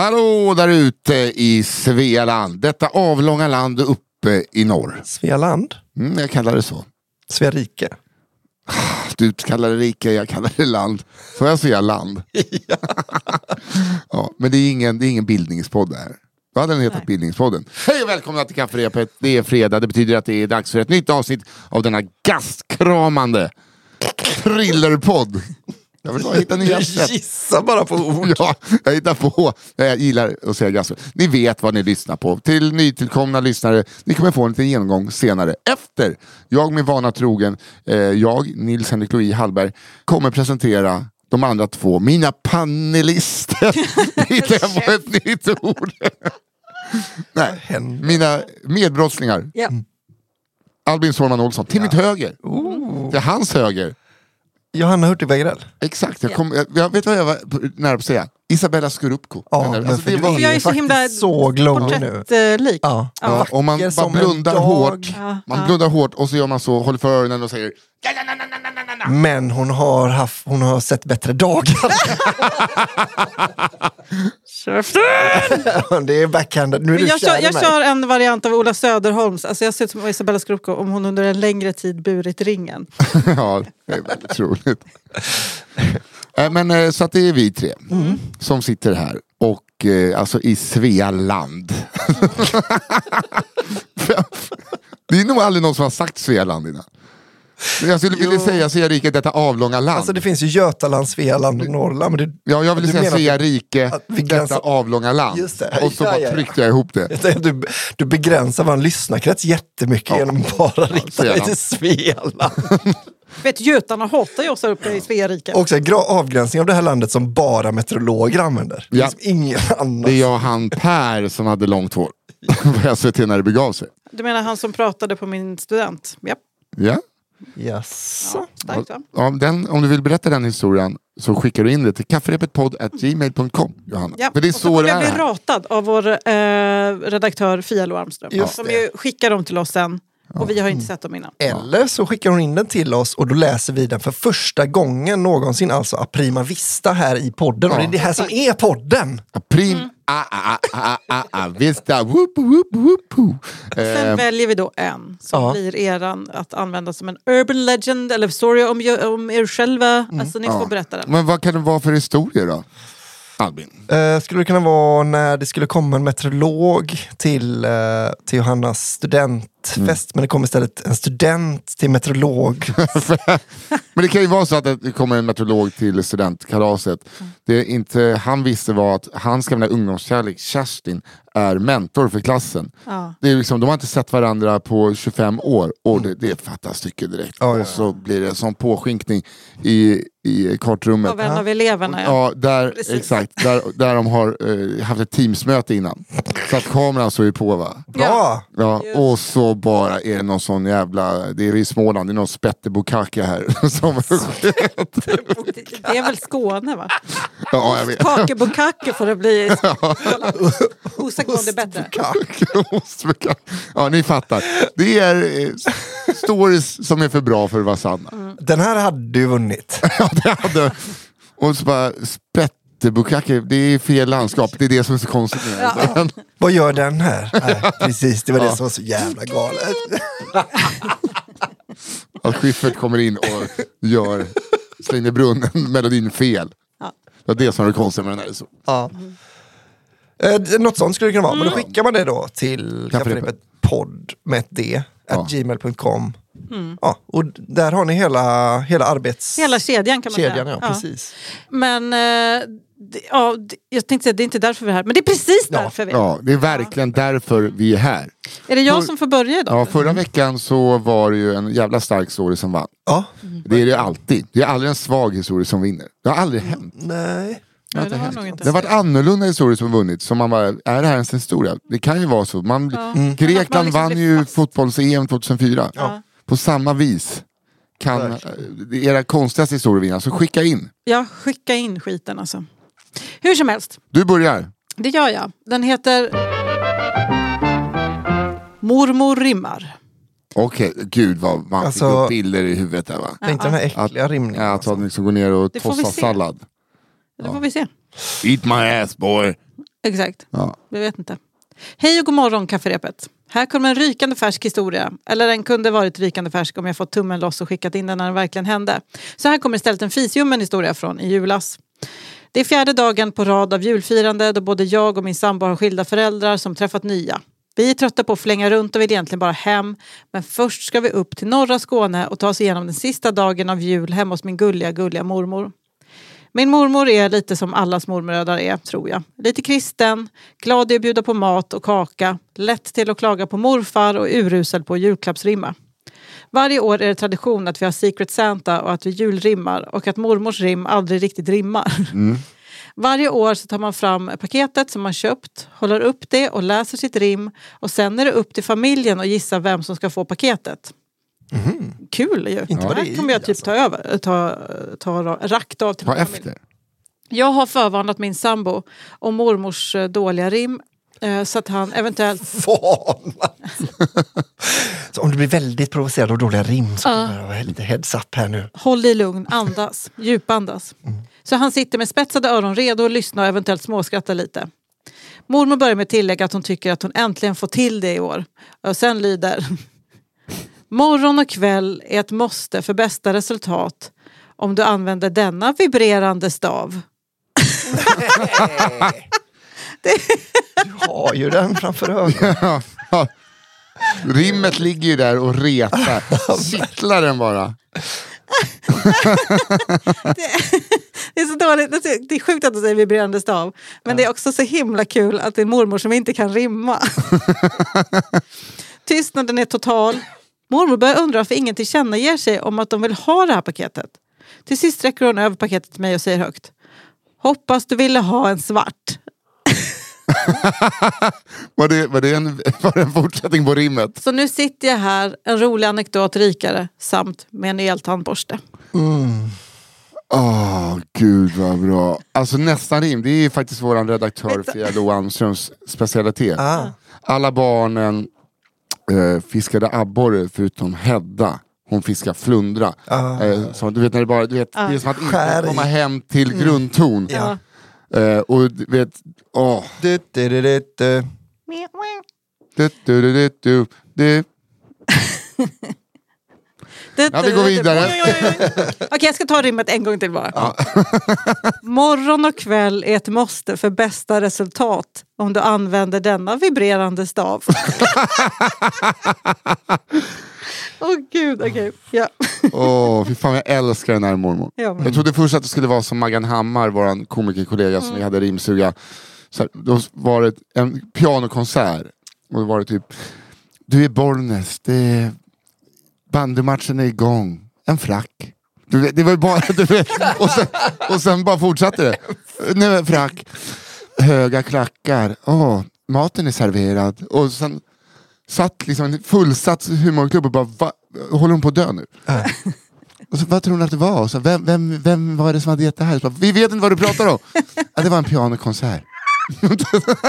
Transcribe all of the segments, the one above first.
Hallå där ute i Svealand. Detta avlånga land uppe i norr. Svealand? Mm, jag kallar det så. Svea rike? Du kallar det rike, jag kallar det land. Får jag säga land? ja. ja. Men det är ingen, det är ingen bildningspodd det här. Då hade den hetat Bildningspodden. Hej och välkomna till Kafferepet. Det är fredag, det betyder att det är dags för ett nytt avsnitt av denna gastkramande thrillerpodd. Jag vill bara hitta nya sätt. Gissa bara på ord. Ja, jag hittar på. Jag gillar att säga gastro. Ni vet vad ni lyssnar på. Till nytillkomna lyssnare, ni kommer få en liten genomgång senare. Efter jag med vana trogen, eh, jag, Nils Henrik Louis Hallberg, kommer presentera de andra två, mina panelister. Hittar på ett nytt ord. Nej, mina medbrottslingar. Ja. Albin Sårman Olsson, till mitt höger. Till hans höger. Johanna Hurtig Wegerell. Exakt, jag, kom, jag, jag vet vad jag var nära på att säga. Isabella Scorupco. Ja, men alltså, för det du var- är Jag är så himla så glowig nu. porträttlik. Ja. Ja, om man en blundar hårt, Ja, man blundar hårt och så gör man så, håller för öronen och säger Men hon har, haft, hon har sett bättre dagar. det är backhanded. Nu är Men jag, kör, jag mig. kör en variant av Ola Söderholms. Alltså jag ser ut som Isabella Scorupco om hon under en längre tid burit ringen. Ja, det är väldigt roligt. Eh, Men eh, så att det är vi tre som sitter här. Och eh, alltså i Svealand. det är nog aldrig någon som har sagt Svealand innan. Jag skulle vilja Jo. säga Svea rike, detta avlånga land. Alltså det finns ju Götaland, Svealand och Norrland. Men det, Ja, jag ville du säga Svea att- rike, detta avlånga land. Just det. Och så Ja, bara ja, ja. tryckte jag ihop det. Du, du begränsar vår lyssnarkrets jättemycket Ja. genom att bara rikta dig till Svealand. Vet Götarna hatar ju oss här uppe i Svea rike. Också en avgränsning av det här landet som bara meteorologer använder. Det är Ja. liksom ingen annan. Det är jag och han Per som hade långt hår på SVT när det begav sig. Du menar han som pratade på min student? Japp. Ja. Jaså? Starkt va? Om, den, om du vill berätta den historien så skickar du in det till kafferepetpodd.gmail.com Johanna. Ja. För det är och så så det jag bli ratad av vår eh, redaktör Fia Lo Armström. Just som det. ju skickar dem till oss sen. Och vi har inte sett dem innan. Eller så skickar hon in den till oss och då läser vi den för första gången någonsin, alltså a prima vista här i podden. Och det är det här som är podden. Prim, Mm. a, a, a, a, a, vista, whoop, whoop, whoop, whoop. Sen Eh, väljer vi då en som ja. blir eran att använda som en urban legend eller story om, om er själva. Alltså ni får berätta den. men vad kan det vara för historier då? Albin? Eh, skulle det kunna vara när det skulle komma en meteorolog till, eh, till Johannas student studentfest men det kommer istället en student till meteorolog. Men det kan ju vara så att det kommer en meteorolog till studentkalaset. Det inte han visste var att hans gamla ungdomskärlek Kerstin är mentor för klassen. Ja. Det är liksom, de har inte sett varandra på 25 år och det, det fattas stycke direkt. Ja, ja, Och så blir det en sån påskinkning i, i kartrummet. Av en av eleverna. Ja. Ja, där, Precis. exakt. Där, där de har eh, haft ett teamsmöte innan. Så att kameran står ju på va. Bra! Ja, och så bara är det någon sån jävla, det är i Småland, det är någon spettebukake här. Som, Det är väl Skåne va? ja, jag vet. Kakebukake får det bli. Osagt om det är bättre. Ostbukake. ja, ni fattar. Det är eh, stories som är för bra för att vara sanna. Den här hade du vunnit. Ja, det hade, och så bara spettebukake, det är fel landskap, det är det som är så konstigt med den. Vad gör den här? Nej, precis, det var det som var så jävla galet. Att Schyffert kommer in och gör Släng i brunnen, melodin fel. Ja. Det var det som var det konstiga med den här. Så. Ja. Eh, något sånt skulle det kunna vara, men då skickar man det då till Kafferepet. podd med ett d, Ja. at gmail.com. Ja, och där har ni hela, hela arbets... Hela kedjan kan man kedjan, säga. ja, precis. Men eh, ja, det- jag tänkte säga det är inte därför vi är här, men det är precis Ja, därför vi är här. Ja, det är verkligen därför vi är här. Är det jag För- som får börja idag? Ja, förra veckan så var det ju en jävla stark story som vann. Ja, Det är det alltid. Det är aldrig en svag historia som vinner. Det har aldrig hänt. nej. Nej, det har nog inte. Det har varit annorlunda historier som har vunnit. Som man bara, är det här ens en historia? Det kan ju vara så. Man, Ja. Grekland Man liksom vann ju fotbolls-EM 2004. Ja. På samma vis kan Verkligen. eh, era konstigaste historier vinna. Så skicka in. Ja, skicka in skiten alltså. Hur som helst, Du börjar. det gör jag. Den heter Mormor rimmar. Okej, gud vad man Alltså- fick upp bilder i huvudet där va? Tänk den här äckliga rimningen. Ja, att han liksom går ner och Det får vi tossar se. sallad. Det får vi se. Eat my ass boy. Exakt. Ja. Vi vet inte. Hej och god morgon kafferepet. Här kommer en rykande färsk historia. Eller den kunde varit rykande färsk om jag fått tummen loss och skickat in den när den verkligen hände. Så här kommer istället en fisljummen historia från i julas. Det är fjärde dagen på rad av julfirande då både jag och min sambo har skilda föräldrar som träffat nya. Vi är trötta på att flänga runt och vill egentligen bara hem. Men först ska vi upp till norra Skåne och ta oss igenom den sista dagen av jul hemma hos min gulliga, gulliga mormor. Min mormor är lite som allas mormödrar är, tror jag. Lite kristen, glad i att bjuda på mat och kaka, lätt till att klaga på morfar och urusel på julklappsrimma. Varje år är det tradition att vi har Secret Santa och att vi julrimmar och att mormors rim aldrig riktigt rimmar. Varje år så tar man fram paketet som man köpt, håller upp det och läser sitt rim och sen är det upp till familjen att gissa vem som ska få paketet. Kul ju! Inte vad det här är kommer jag typ alltså. ta över, ta, ta rakt av till Ta min familj. efter. Jag har förvarnat min sambo om mormors eh, dåliga rim så att han eventuellt... Varnat. så om du blir väldigt provocerad av dåliga rim så kommer det vara lite heads up här nu. Håll dig lugn, andas, djupandas. Så han sitter med spetsade öron redo att lyssna och eventuellt småskratta lite. Mormor börjar med att tillägga att hon tycker att hon äntligen får till det i år. Och sen lyder... Morgon och kväll är ett måste för bästa resultat om du använder denna vibrerande stav. Du har ju den framför ögonen. Ja. Rimmet ligger ju där och retar. Kittlar den bara. Det är så dåligt. Det är- Det är sjukt att du säger vibrerande stav. Men det är också så himla kul att det är mormor som inte kan rimma. Tystnaden är total. Mormor börjar undra varför ingen tillkännager sig om att de vill ha det här paketet. Till sist sträcker hon över paketet till mig och säger högt. Hoppas du ville ha en svart. Var det, var, det en, var det en fortsättning på rimmet? Så nu sitter jag här, en rolig anekdot rikare, samt med en eltandborste. Åh, gud vad bra. Alltså nästa rim, det är ju faktiskt vår redaktör Lo Almströms specialitet. Ah. Alla barnen eh, fiskade abborre förutom Hedda. Hon fiskar flundra. Ah. Eh, så, du vet, när det, bara, du vet, det är som att inte komma hem till grundton. Ja. Eh, och vet, åh. Ja, vi går vidare. Okej, jag ska ta rimmet en gång till bara. Morgon och kväll är ett måste för bästa resultat om du använder denna vibrerande stav. Åh gud, okej. Ja. Åh, fy fan jag älskar den här mormor. Ja, Jag trodde först att det skulle vara som Maggan Hammar, vår komikerkollega som vi hade rimsuga. Så här, då var det en pianokonsert. Och då var det typ, du är Bollnäs, det är, bandymatchen är igång, en frack. Du vet, det var ju bara, du vet, och, sen, och sen bara fortsatte det. Nu är frack, höga klackar, åh, maten är serverad. Och sen satt liksom en fullsatt humorklubb och bara, va? håller hon på att dö nu? Och så, vad tror hon att det var? Och så, vem, vem, vem var det som hade gett det här? Så Vi vet inte vad du pratar om. ja, det var en pianokonsert.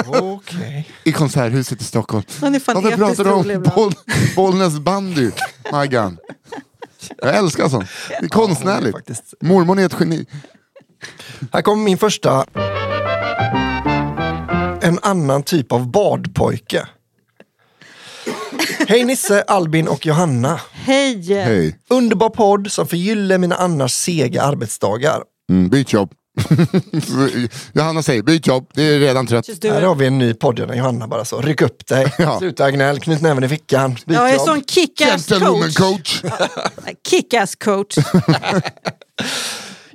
Okej. I Konserthuset i Stockholm. Han är Varför pratar du om boll, Bollnäs bandy, Maggan? Jag älskar sånt. Det är konstnärligt. faktiskt. Mormor är ett geni. Här kommer min första. En annan typ av badpojke. Hej Nisse, Albin och Johanna. Hej! Hej. Underbar podd som förgyller mina annars sega arbetsdagar. Mm, byt jobb. Johanna säger byt jobb, det är redan trött. Just. Här har vi en ny podd Johanna bara så. Ryck upp dig, Ja. sluta gnäll, knyt näven i fickan, byt Jag är jobb. sån kick-ass Gentlewoman coach. coach. Kick-ass coach.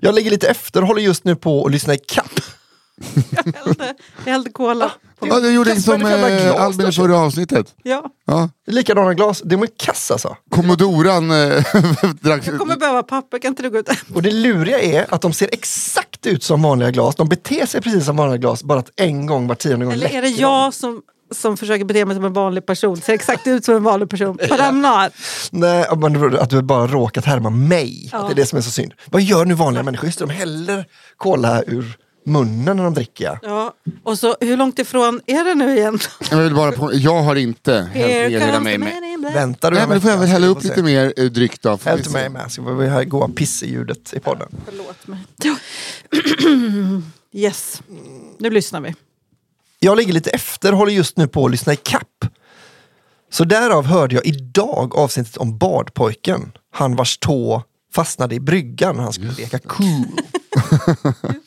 Jag ligger lite efter och håller just nu på att lyssna i kapp. Jag hällde, jag hällde cola. Ja, du gjorde Kasper, som eh, glas Albin i förra avsnittet. Ja, Ja. Likadana glas, de är kass alltså. Kommodoran eh, drack... jag kommer behöva papper, kan inte du gå ut? Och det luriga är att de ser exakt ut som vanliga glas. De beter sig precis som vanliga glas, bara att en gång var tionde gång Eller är det jag som, som försöker bete mig som en vanlig person? Ser exakt ut som en vanlig person. But I'm not. Nej, men att du bara råkat härma mig. Ja. Att det är det som är så synd. Vad gör nu vanliga människor? Just det, de häller cola ur munnen när de dricker. Ja. Ja. Och så, hur långt ifrån är det nu igen? Jag, vill bara på, jag har inte hällt ner mig med. Väntar du Nej en men då får jag väl hälla upp lite mer eh, dryck då. Häll till mig med, så vi höra goa pissljudet i podden. Förlåt mig. Yes, nu lyssnar vi. Jag ligger lite efter håller just nu på att lyssna i kapp. Så därav hörde jag idag avsnittet om badpojken. Han vars tå fastnade i bryggan när han skulle leka cool.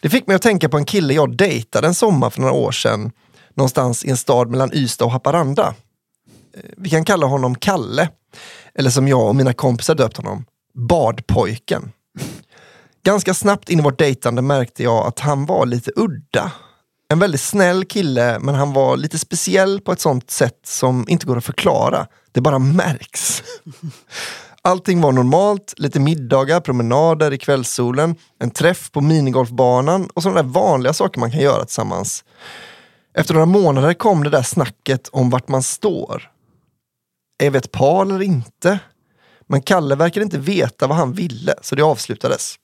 Det fick mig att tänka på en kille jag dejtade en sommar för några år sedan. Någonstans i en stad mellan Ystad och Haparanda. Eh, vi kan kalla honom Kalle. Eller som jag och mina kompisar döpt honom, Badpojken. Ganska snabbt in i vårt dejtande märkte jag att han var lite udda. En väldigt snäll kille, men han var lite speciell på ett sånt sätt som inte går att förklara. Det bara märks. Allting var normalt, lite middagar, promenader i kvällssolen, en träff på minigolfbanan och sådana där vanliga saker man kan göra tillsammans. Efter några månader kom det där snacket om vart man står. Är vi ett par eller inte? Men Kalle verkade inte veta vad han ville, så det avslutades.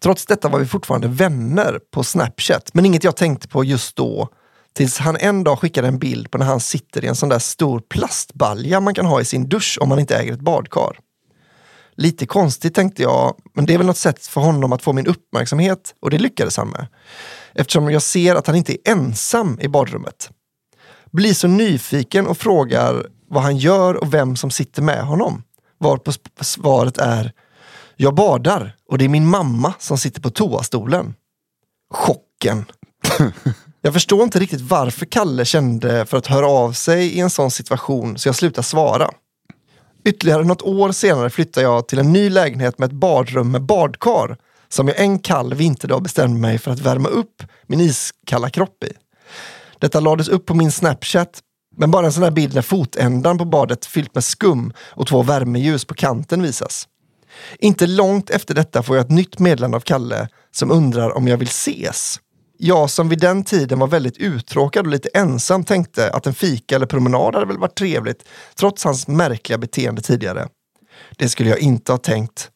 Trots detta var vi fortfarande vänner på Snapchat, men inget jag tänkte på just då. Tills han en dag skickade en bild på när han sitter i en sån där stor plastbalja man kan ha i sin dusch om man inte äger ett badkar. Lite konstigt tänkte jag, men det är väl något sätt för honom att få min uppmärksamhet och det lyckades han med. Eftersom jag ser att han inte är ensam i badrummet. Blir så nyfiken och frågar vad han gör och vem som sitter med honom. Varpå svaret är jag badar och det är min mamma som sitter på toastolen. Chocken. Jag förstår inte riktigt varför Kalle kände för att höra av sig i en sån situation så jag slutar svara. Ytterligare något år senare flyttade jag till en ny lägenhet med ett badrum med badkar som jag en kall vinterdag bestämde mig för att värma upp min iskalla kropp i. Detta lades upp på min Snapchat, men bara en sån här bild när fotändan på badet fyllt med skum och två värmeljus på kanten visas. Inte långt efter detta får jag ett nytt meddelande av Kalle som undrar om jag vill ses. Jag som vid den tiden var väldigt uttråkad och lite ensam tänkte att en fika eller promenad hade väl varit trevligt trots hans märkliga beteende tidigare. Det skulle jag inte ha tänkt.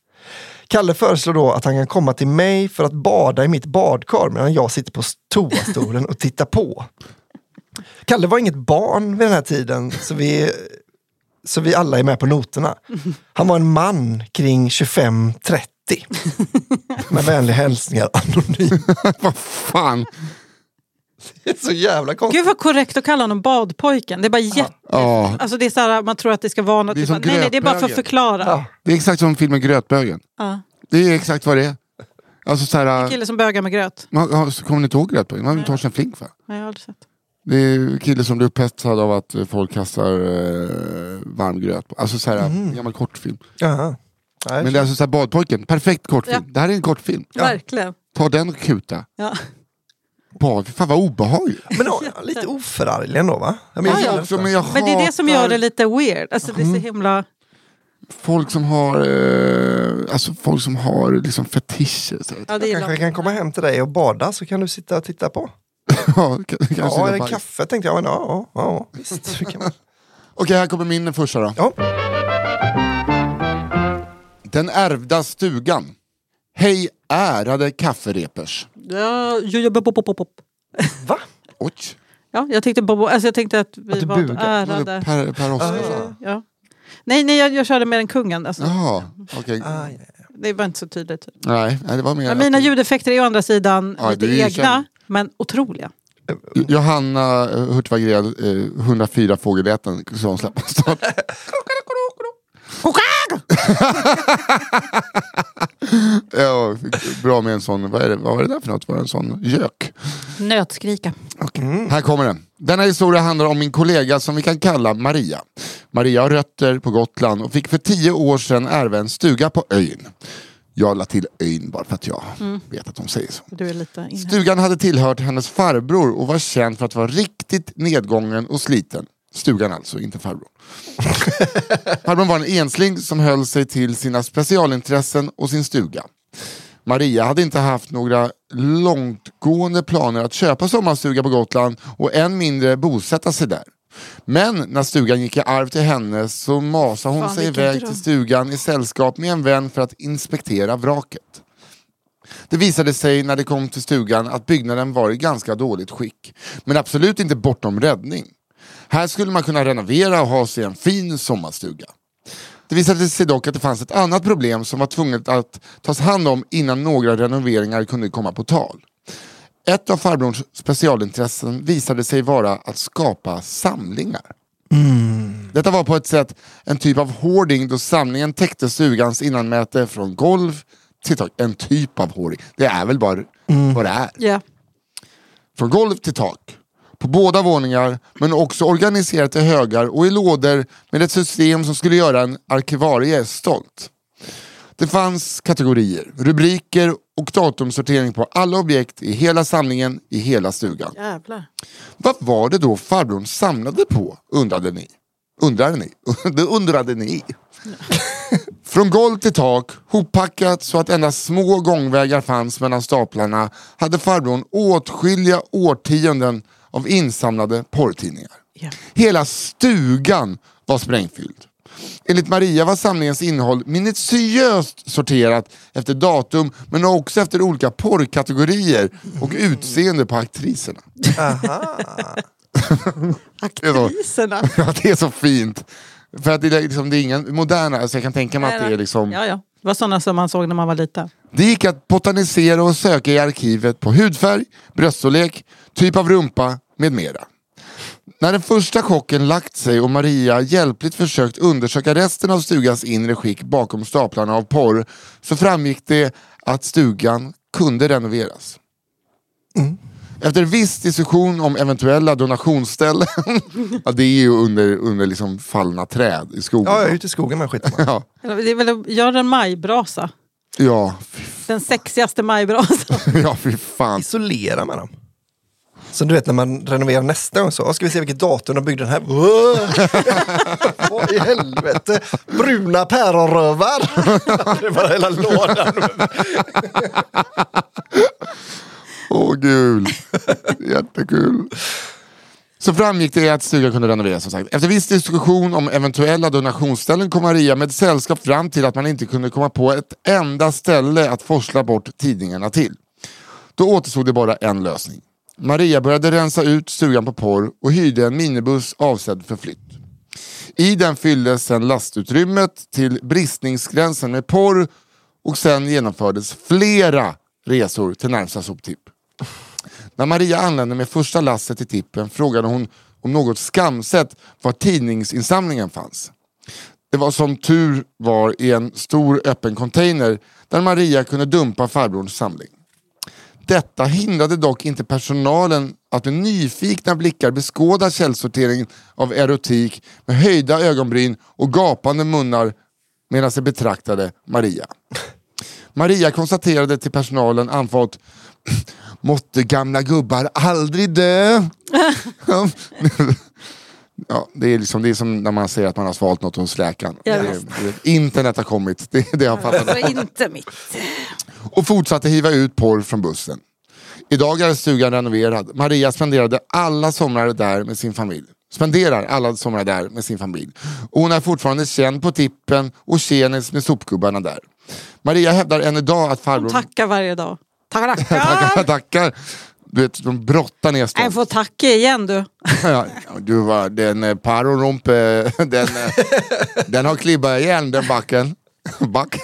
Kalle föreslår då att han kan komma till mig för att bada i mitt badkar medan jag sitter på toastolen och tittar på. Kalle var inget barn vid den här tiden så vi, så vi alla är med på noterna. Han var en man kring 25-30. Med vänliga hälsningar anonym. Vad fan. Det är så jävla konstigt. Gud vad korrekt att kalla honom badpojken. Det är bara jätte... Ja. Alltså det är så här, man tror att det ska vara något. Det är typ, som nej, nej, det är bara för att förklara. Ja. Det är exakt som filmen Grötbögen. Ja. Det är exakt vad det är. Alltså så här, Kille som bögar med gröt. man, kommer ni inte ihåg Grötbögen? Man har Torsten Flink va? Nej, jag har aldrig sett. Det är en kille som blir upphetsad av att folk kastar eh, varm gröt. på- Alltså så här, en gammal kortfilm. Jaha. Nej, Men det är alltså så här, Badpojken, perfekt kortfilm. Ja. Det här är en kortfilm. Verkligen. Ta den och kuta. Ja. Bad, fan vad obehagligt. Men ja, lite oförarglig ändå va? Jag Men, menar, jag gillar också, inte. men, jag Men det är det som hatar gör det lite weird. Alltså det är så himla... Folk som har, eh, alltså folk som har liksom fetischer. Så. Ja, det Kanske jag långt. kan komma hem till dig och bada så kan du sitta och titta på. ja, Ja, är det kaffe tänkte jag. Men, ja, ja, ja, visst. det Kan. Okej, här kommer min första då. Ja. Den ärvda stugan. Hej ärade kafferepers. Ja, jo, jo, pop, pop, pop. Va? Oj, ja, jag tänkte, Bobo, alltså jag tänkte att vi Att var ärade. Per, per Oscarsson. Ja. Nej, nej jag, jag körde med den kungen. Alltså, Jaha, okej. Ah, ja. Det var inte så tydligt. Nej, det var mer... Ja, mina ljudeffekter är å andra sidan Ja, lite egna, känd. men otroliga. Johanna eh, Hurtig Wagrell, eh, 104 fågelläten, ska hon släppa snart. ja, bra med en sån, vad, är det, vad var det där för något? Var det en sån gök? Nötskrika. Okej, Här kommer den. Denna historia handlar om min kollega som vi kan kalla Maria. Maria har rötter på Gotland och fick för tio år sedan ärva en stuga på ön. Jag la till ön bara för att jag vet att de säger så. Stugan hade tillhört hennes farbror och var känd för att vara riktigt nedgången och sliten. Stugan alltså, inte farbror. Farbrorn var en ensling som höll sig till sina specialintressen och sin stuga. Maria hade inte haft några långtgående planer att köpa sommarstuga på Gotland och än mindre bosätta sig där. Men när stugan gick i arv till henne så masade hon Fan, sig iväg till stugan i sällskap med en vän för att inspektera vraket. Det visade sig när det kom till stugan att byggnaden var i ganska dåligt skick. Men absolut inte bortom räddning. Här skulle man kunna renovera och ha sig en fin sommarstuga. Det visade sig dock att det fanns ett annat problem som var tvunget att tas hand om innan några renoveringar kunde komma på tal. Ett av farbrorns specialintressen visade sig vara att skapa samlingar. Detta var på ett sätt en typ av hoarding då samlingen täckte stugans innanmäte från golv till tak. En typ av hoarding. Det är väl bara vad det är. Ja. Från golv till tak. På båda våningar, men också organiserat i högar och i lådor med ett system som skulle göra en arkivarie stolt. Det fanns kategorier, rubriker och datumsortering på alla objekt i hela samlingen i hela stugan. Jävlar. Vad var det då farbrorn samlade på, undrade ni? Undrade ni? Det undrade ni. Från golv till tak, hoppackat så att endast små gångvägar fanns mellan staplarna, hade farbrorn åtskilliga årtionden av insamlade porrtidningar. Ja. Hela stugan var sprängfylld. Enligt Maria var samlingens innehåll minutiöst sorterat efter datum men också efter olika porrkategorier och utseende på aktriserna. Aktriserna. Ja, det är så fint. För att det är, liksom, det är ingen moderna, alltså jag kan tänka mig att det är liksom... Ja, ja. Det var sådana som man såg när man var liten. Det gick att botanisera och söka i arkivet på hudfärg, bröststorlek, typ av rumpa med mera. När den första chocken lagt sig och Maria hjälpligt försökt undersöka resten av stugans inre skick bakom staplarna av porr så framgick det att stugan kunde renoveras. Efter viss diskussion om eventuella donationsställen, ja, det är ju under, under liksom fallna träd i skogen. Ja, ute i skogen med skiten. ja, Det är väl göra en majbrasa. ja, Den sexigaste majbrasan. ja, fy fan. Isolera med dem. Så du vet när man renoverar nästa gång så, "Ja, ska vi se vilket datum de byggde den här. Vad i helvete? Bruna päronrövar. det var hela lådan. Åh gud, jättekul. Så framgick det att stugan kunde renoveras som sagt. Efter viss diskussion om eventuella donationsställen kom Maria med sällskap fram till att man inte kunde komma på ett enda ställe att forsla bort tidningarna till. Då återstod det bara en lösning. Maria började rensa ut stugan på porr och hyrde en minibuss avsedd för flytt. I den fylldes sedan lastutrymmet till bristningsgränsen med porr och sen genomfördes flera resor till närmsta soptipp. När Maria anlände med första lasset till tippen frågade hon om något skamset var tidningsinsamlingen fanns. Det var som tur var i en stor öppen container där Maria kunde dumpa farbrorns samling. Detta hindrade dock inte personalen att med nyfikna blickar beskåda källsorteringen av erotik med höjda ögonbryn och gapande munnar medan de betraktade Maria. Maria konstaterade till personalen andfått Måtte gamla gubbar aldrig dö. ja, det, är liksom, det är som när man säger att man har svalt något hos läkaren. Ja, Det- visst. det- internet har kommit, det det jag fattar. Det inte mitt. Och fortsatte hiva ut porr från bussen. Idag är stugan renoverad. Maria spenderade alla somrar där med sin familj. Spenderar alla somrar där med sin familj. Och hon är fortfarande känd på tippen och tjenis med sopgubbarna där. Maria hävdar än idag att farbror... Tackar varje dag. Tackar, tackar, tackar. Du vet, de brottar ner Jag stånd. får tacka igen du. Ja, du var den eh, parorumpe, den, eh, den har klibbat igen den backen. Back.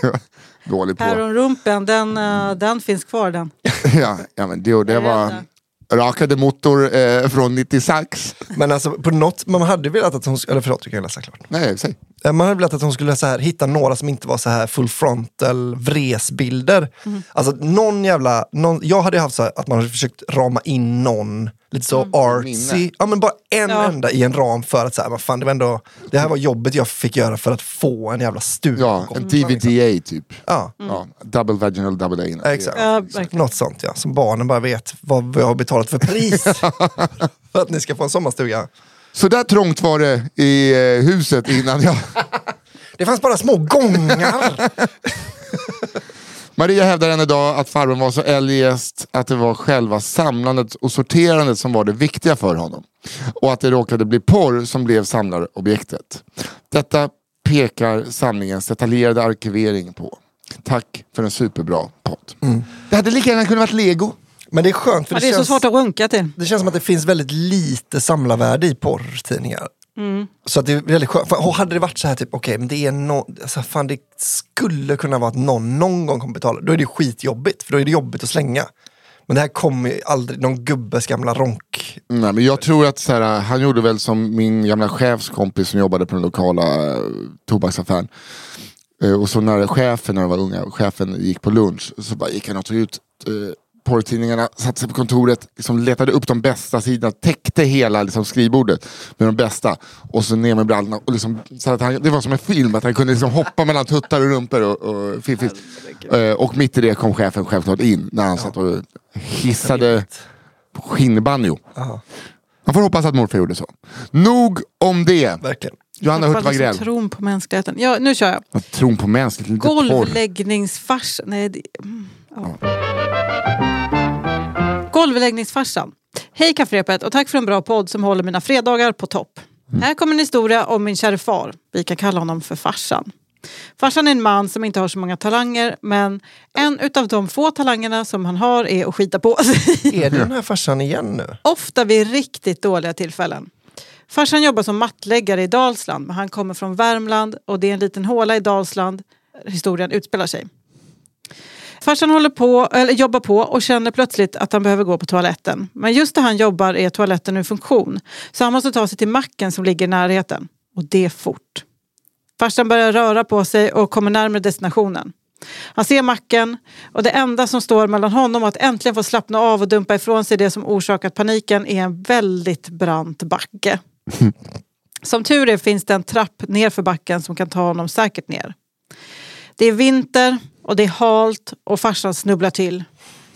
Dålig på. Päronrumpen, den, eh, den finns kvar den. Ja, ja men det, det Jag var rakade motor eh, från 96. Men alltså på något, man hade velat att hon, eller förlåt du kan läsa klart. Nej, säg. Eh, Man hade velat att hon skulle så här, hitta några som inte var så här full frontal vresbilder. Mm. Alltså någon jävla, någon, jag hade haft så här, att man hade försökt rama in någon lite så artsy, Minne. ja men bara en Mm. Ja. enda i en ram för att så här, vad fan, det var ändå, det här var jobbet jag fick göra för att få en jävla stuga. Ja, en DVDA typ. Ja, Ja, double vaginal double anal. exakt. Ja, verkligen. Något sånt ja, som barnen bara vet vad jag har betalat för pris. för att ni ska få en sommarstuga. Så där trångt var det i eh, huset innan jag... Det fanns bara små gångar. Maria hävdar än idag att farbrorn var så eljest att det var själva samlandet och sorterandet som var det viktiga för honom. Och att det råkade bli porr som blev samlarobjektet. Detta pekar samlingens detaljerade arkivering på. Tack för en superbra podd. Det hade lika gärna kunnat vara lego. Men det är skönt för Ja, det, det är så känns... svårt att runka till. Det känns som att det finns väldigt lite samlarvärde i porrtidningar. Så att det är väldigt skönt. För, hade det varit så här, typ, okej, men det är no, alltså, fan, det skulle kunna vara att någon någon gång kommer betala. Då är det skitjobbigt, för då är det jobbigt att slänga. Men det här kommer ju aldrig, någon gubbes gamla ronk. Nej, men jag tror att så här, han gjorde väl som min gamla chefskompis som jobbade på den lokala eh, tobaksaffären. Eh, och så när chefen, när de var unga, chefen gick på lunch så bara gick han och tog ut eh, porrtidningarna, satte sig på kontoret, liksom letade upp de bästa sidorna, täckte hela liksom, skrivbordet med de bästa. Och så ner med brallorna. Och liksom, så att han, det var som en film, att han kunde liksom hoppa mellan tuttar och rumpor och, och fiffis. Eh, och mitt i det kom chefen självklart in när han satt och hissade skinnbanjo. Man får hoppas att morfar gjorde så. Nog om det. verkligen. Johanna Hurtig Wagrell. Tron på mänskligheten. Ja, nu kör jag. Tron på porr. Golvläggningsfarsa. Nej, det... mm, ja. Golvläggningsfarsan. Hej kafferepet och tack för en bra podd som håller mina fredagar på topp. Här kommer en historia om min kära far. Vi kan kalla honom för farsan. Farsan är en man som inte har så många talanger men en utav de få talangerna som han har är att skita på sig. Är det den här farsan igen nu? Ofta vid riktigt dåliga tillfällen. Farsan jobbar som mattläggare i Dalsland men han kommer från Värmland och det är en liten håla i Dalsland historien utspelar sig. Farsan håller på, eller jobbar på och känner plötsligt att han behöver gå på toaletten. Men just där han jobbar är toaletten ur funktion. Så han måste ta sig till macken som ligger i närheten. Och det fort. Farsan börjar röra på sig och kommer närmare destinationen. Han ser macken och det enda som står mellan honom och att äntligen få slappna av och dumpa ifrån sig det som orsakat paniken är en väldigt brant backe. Som tur är finns det en trapp ner för backen som kan ta honom säkert ner. Det är vinter och det är halt och farsan snubblar till.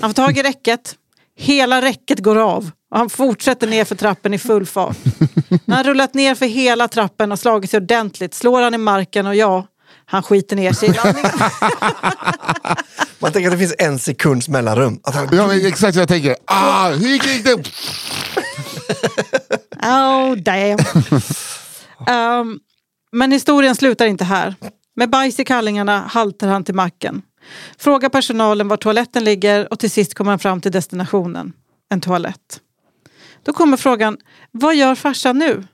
Han får tag i räcket. Hela räcket går av och han fortsätter ner för trappen i full fart. När han rullat ner för hela trappen och slagit sig ordentligt slår han i marken och ja, han skiter ner sig i landningen. Man tänker att det finns en sekunds mellanrum. Att han, Ja, men exakt vad jag tänker. Ah, hur gick det? Oh damn. um, men historien slutar inte här. Med bajs i kallingarna haltar han till macken. Frågar personalen var toaletten ligger och till sist kommer han fram till destinationen. En toalett. Då kommer frågan, vad gör farsan nu?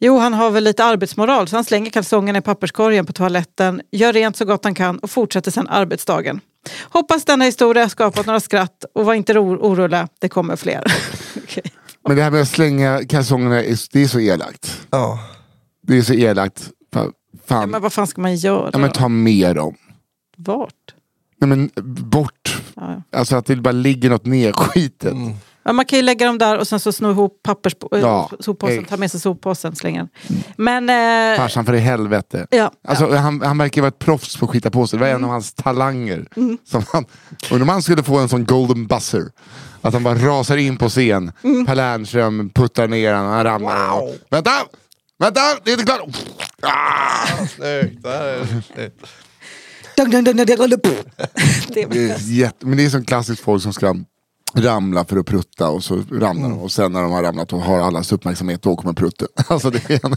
Jo, han har väl lite arbetsmoral så han slänger kalsongerna i papperskorgen på toaletten, gör rent så gott han kan och fortsätter sedan arbetsdagen. Hoppas denna historia har skapat några skratt och var inte oro- oroliga, det kommer fler. Okej. Men det här med att slänga kalsongerna, är- det är så elakt. Ja. Det är så elakt. Fan, fan. Men vad fan ska man göra? Ja, men ta med dem. Vart? Nej, men bort. Ja, Alltså att det bara ligger något nedskitet. Ja, man kan ju lägga dem där och sen så sno ihop pappers Ja, ja. soppåsen, ta med sig soppåsen, slänga den. Men... Eh, Farsan för i helvete. ja, Alltså, han, han verkar vara ett proffs på att skita på sig. Det var en av hans talanger. Som han, undrar om han skulle få en sån golden buzzer. Att han bara rasar in på scen. Per Lernström puttar ner honom, han ramlar. Wow. Vänta! Vänta! Det är inte klart! Ah! Snyggt. Det här är snyggt. Det är jätte, men det är som klassiskt folk som ska ramla för att prutta och så ramlar de och sen när de har ramlat och har allas uppmärksamhet då kommer prutten. Alltså det är en...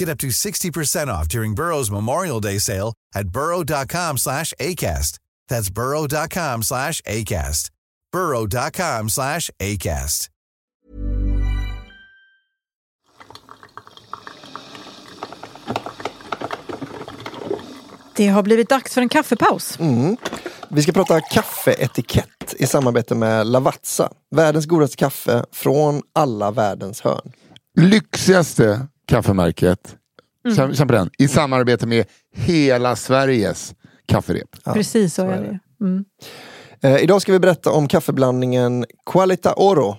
Get up to 60% off during Burrow's Memorial Day sale at burrow.com slash ACAST. That's burrow.com slash ACAST. burrow.com slash ACAST. Det har blivit dags för en kaffepaus. Vi ska prata kaffeetikett i samarbete med Lavazza. Världens godaste kaffe från alla världens hörn. lyxigaste kaffemärket. Känn, känn på den. I samarbete med hela Sveriges kafferep. Precis så, så är är det. Mm. Eh, idag ska vi berätta om kaffeblandningen Qualita Oro.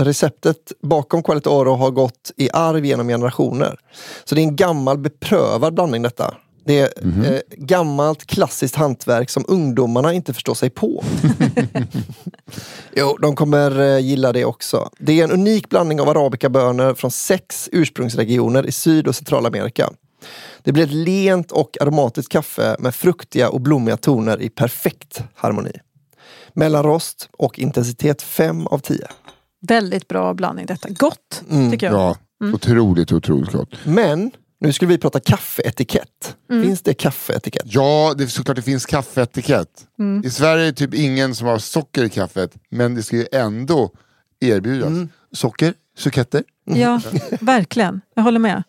Receptet bakom Qualita Oro har gått i arv genom generationer. Så det är en gammal beprövad blandning detta. Det är eh, gammalt klassiskt hantverk som ungdomarna inte förstår sig på. jo, de kommer eh, gilla det också. Det är en unik blandning av arabikabönor från sex ursprungsregioner i Syd och Centralamerika. Det blir ett lent och aromatiskt kaffe med fruktiga och blommiga toner i perfekt harmoni. Mellanrost och intensitet 5 av 10. Väldigt bra blandning detta. Gott, Mm. tycker jag. Ja, otroligt, otroligt gott. Men nu skulle vi prata kaffeetikett. Mm. Finns det kaffeetikett? Ja, det är såklart det finns kaffeetikett. Mm. I Sverige är det typ ingen som har socker i kaffet, men det ska ju ändå erbjudas. Mm. Socker, suketter. Ja, verkligen. Jag håller med.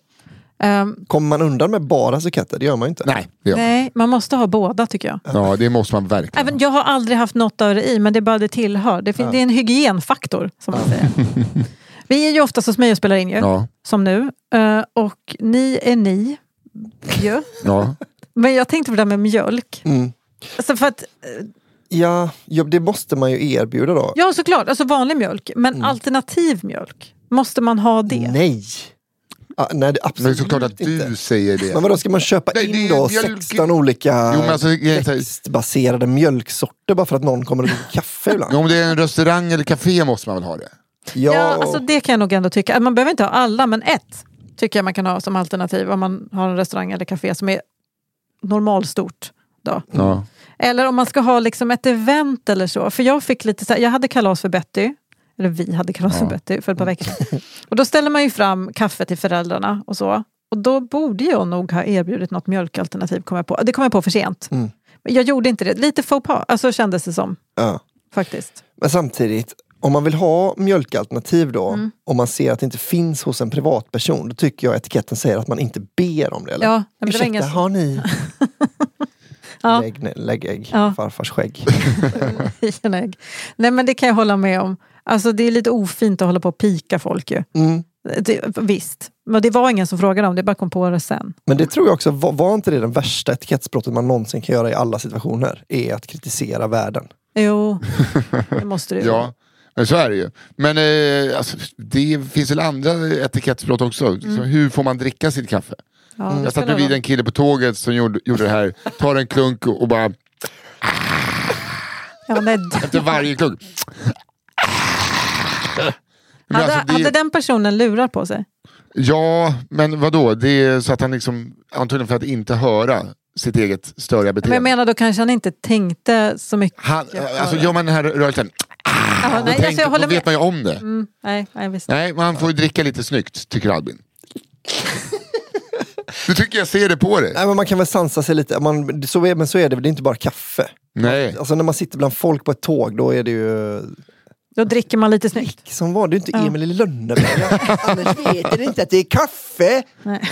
Ehm, Kommer man undan med bara suketter? Det gör man ju inte. Nej, man. nej, man måste ha båda tycker jag. Ja, det måste man verkligen. Även, jag har aldrig haft något av det i, men det är bara det tillhör. Det, fin- det är en hygienfaktor, som man säger. Vi är ju ofta hos mig och spelar in ju, Ja, som nu. Eh, och ni är ni. ju. ja. Men jag tänkte på det där med mjölk. Mm. Alltså för att, Ja, ja, det måste man ju erbjuda då. ja, såklart, alltså vanlig mjölk. Men alternativ mjölk, måste man ha det? Nej! Ah, nej, det Men det absolut är såklart att du inte. säger det. Men vadå, ska man köpa Nej, det in är då mjölk- 16 olika Jo, men alltså, jag växtbaserade mjölksorter bara för att någon kommer och dricker kaffe ibland? Ja, Om det är en restaurang eller café måste man väl ha det? Ja, Ja, alltså det kan jag nog ändå tycka. Man behöver inte ha alla, men ett tycker jag man kan ha som alternativ om man har en restaurang eller café som är normalstort. Då. Ja. Eller om man ska ha liksom ett event eller så. För jag fick lite så här, jag hade kalas för Betty. Eller vi hade kalasförbett ja. för ett par veckor sedan. Och då ställer man ju fram kaffe till föräldrarna och så. Och då borde jag nog ha erbjudit något mjölkalternativ. Kom jag på. Det kom jag på för sent. Mm. Men jag gjorde inte det. Lite faux pas, alltså kändes det som. Ja. Faktiskt. Men samtidigt, om man vill ha mjölkalternativ då, Mm. om man ser att det inte finns hos en privatperson, då tycker jag etiketten säger att man inte ber om det. Eller? Ja, men det Ursäkta, ingen- har ni? Ja. lägg, lägg ägg, Ja. farfars skägg. ägg. Nej men det kan jag hålla med om. Alltså det är lite ofint att hålla på och pika folk ju. Mm. Det, visst, men det var ingen som frågade om det, bara kom på det sen. Men det tror jag också, var, var inte det den värsta etikettsbrottet man någonsin kan göra i alla situationer? Är att kritisera världen. Jo, det måste det ju. Ja, men så är det ju. Men eh, alltså, det finns väl andra etikettsbrott också. Så hur får man dricka sitt kaffe? Ja, det Jag satt det bredvid en kille på tåget som gjorde, gjorde det här. Tar en klunk och bara Ja, nej, efter varje klunk. Men hade, alltså, det- hade den personen lurar på sig? Ja, men vadå? Det är så att han liksom, antagligen för att inte höra sitt eget störiga Men beteende. jag menar då kanske han inte tänkte så mycket. han, alltså gör man den här rörelsen, Ja, då, nej, tänker, alltså, jag håller då vet med. man ju om det. Mm, nej, nej, visst. Nej, man får ju dricka lite snyggt, tycker Albin. Du tycker jag ser det på dig. Nej, men man kan väl sansa sig lite, man, så är, men så är det det är inte bara kaffe. Nej. Alltså när man sitter bland folk på ett tåg, då är det ju... Då dricker man lite snyggt. Som var det är inte Ja. Emil i Lönneberga. Annars vet ni inte att det är kaffe. Nej.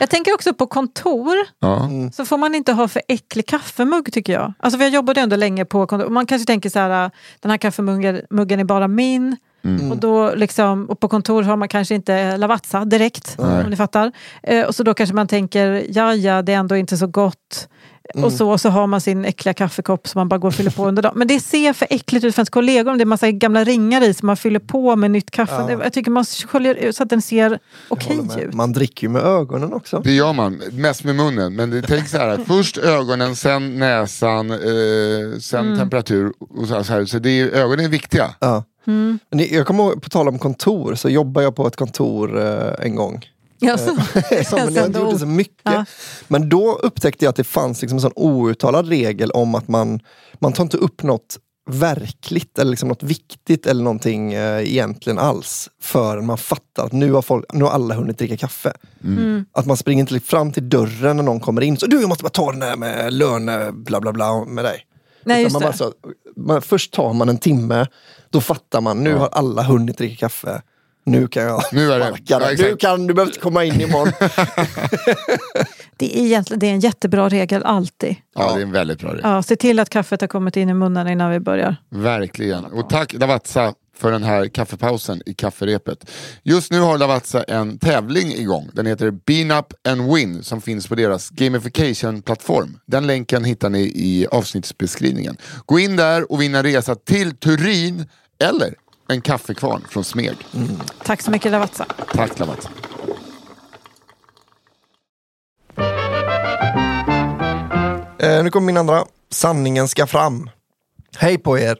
Jag tänker också på kontor. Ja. Så får man inte ha för äcklig kaffemugg tycker jag. Alltså för jag jobbade ändå länge på kontor. Man kanske tänker så här, den här kaffemuggen muggen är bara min. Och, då liksom, och på kontor har man kanske inte Lavazza direkt, Nej. om ni fattar. Eh, och så då kanske man tänker, ja ja, det är ändå inte så gott. Och så, och så har man sin äckliga kaffekopp som man bara går och fyller på under dagen. Men det ser för äckligt ut för ens kollegor. om Det är massa gamla ringar i som man fyller på med nytt kaffe. Ja. Jag tycker man sköljer ut så att den ser okej med. ut. Man dricker ju med ögonen också. Det gör man, mest med munnen. Men det, tänk så här, att först ögonen, sen näsan, eh, sen Mm. temperatur. Och så, så, här. så det är, ögonen är viktiga. Ja. Mm. Men jag kommer ihåg, på tal om kontor, så jobbade jag på ett kontor eh, en gång. Ja, så. Som jag gjorde så mycket. Ja. Men då upptäckte jag att det fanns liksom en sån outtalad regel om att man, man tar inte upp något verkligt eller liksom något viktigt eller någonting eh, egentligen alls förrän man fattar att nu har, folk, nu har alla hunnit dricka kaffe. Mm. Att man springer inte fram till dörren när någon kommer in. Så du, jag måste bara ta den där med löne bla bla bla med dig. Nej, just man bara så, man, först tar man en timme, då fattar man, nu har alla hunnit dricka kaffe. Nu kan jag Nu är det- ja. Nu kan du behöver inte komma in imorgon. Det är, egentligen, det är en jättebra regel alltid. Ja, det är en väldigt bra regel. Ja, se till att kaffet har kommit in i munnen innan vi börjar. Verkligen. Och tack Lavazza för den här kaffepausen i kafferepet. Just nu har Lavazza en tävling igång. Den heter Bean Up and Win som finns på deras gamification-plattform. Den länken hittar ni i avsnittsbeskrivningen. Gå in där och vinna en resa till Turin eller en kaffekvarn från Smeg. Tack så mycket Lavazza. Tack Lavazza. Eh, nu kommer min andra. Sanningen ska fram. Hej på er.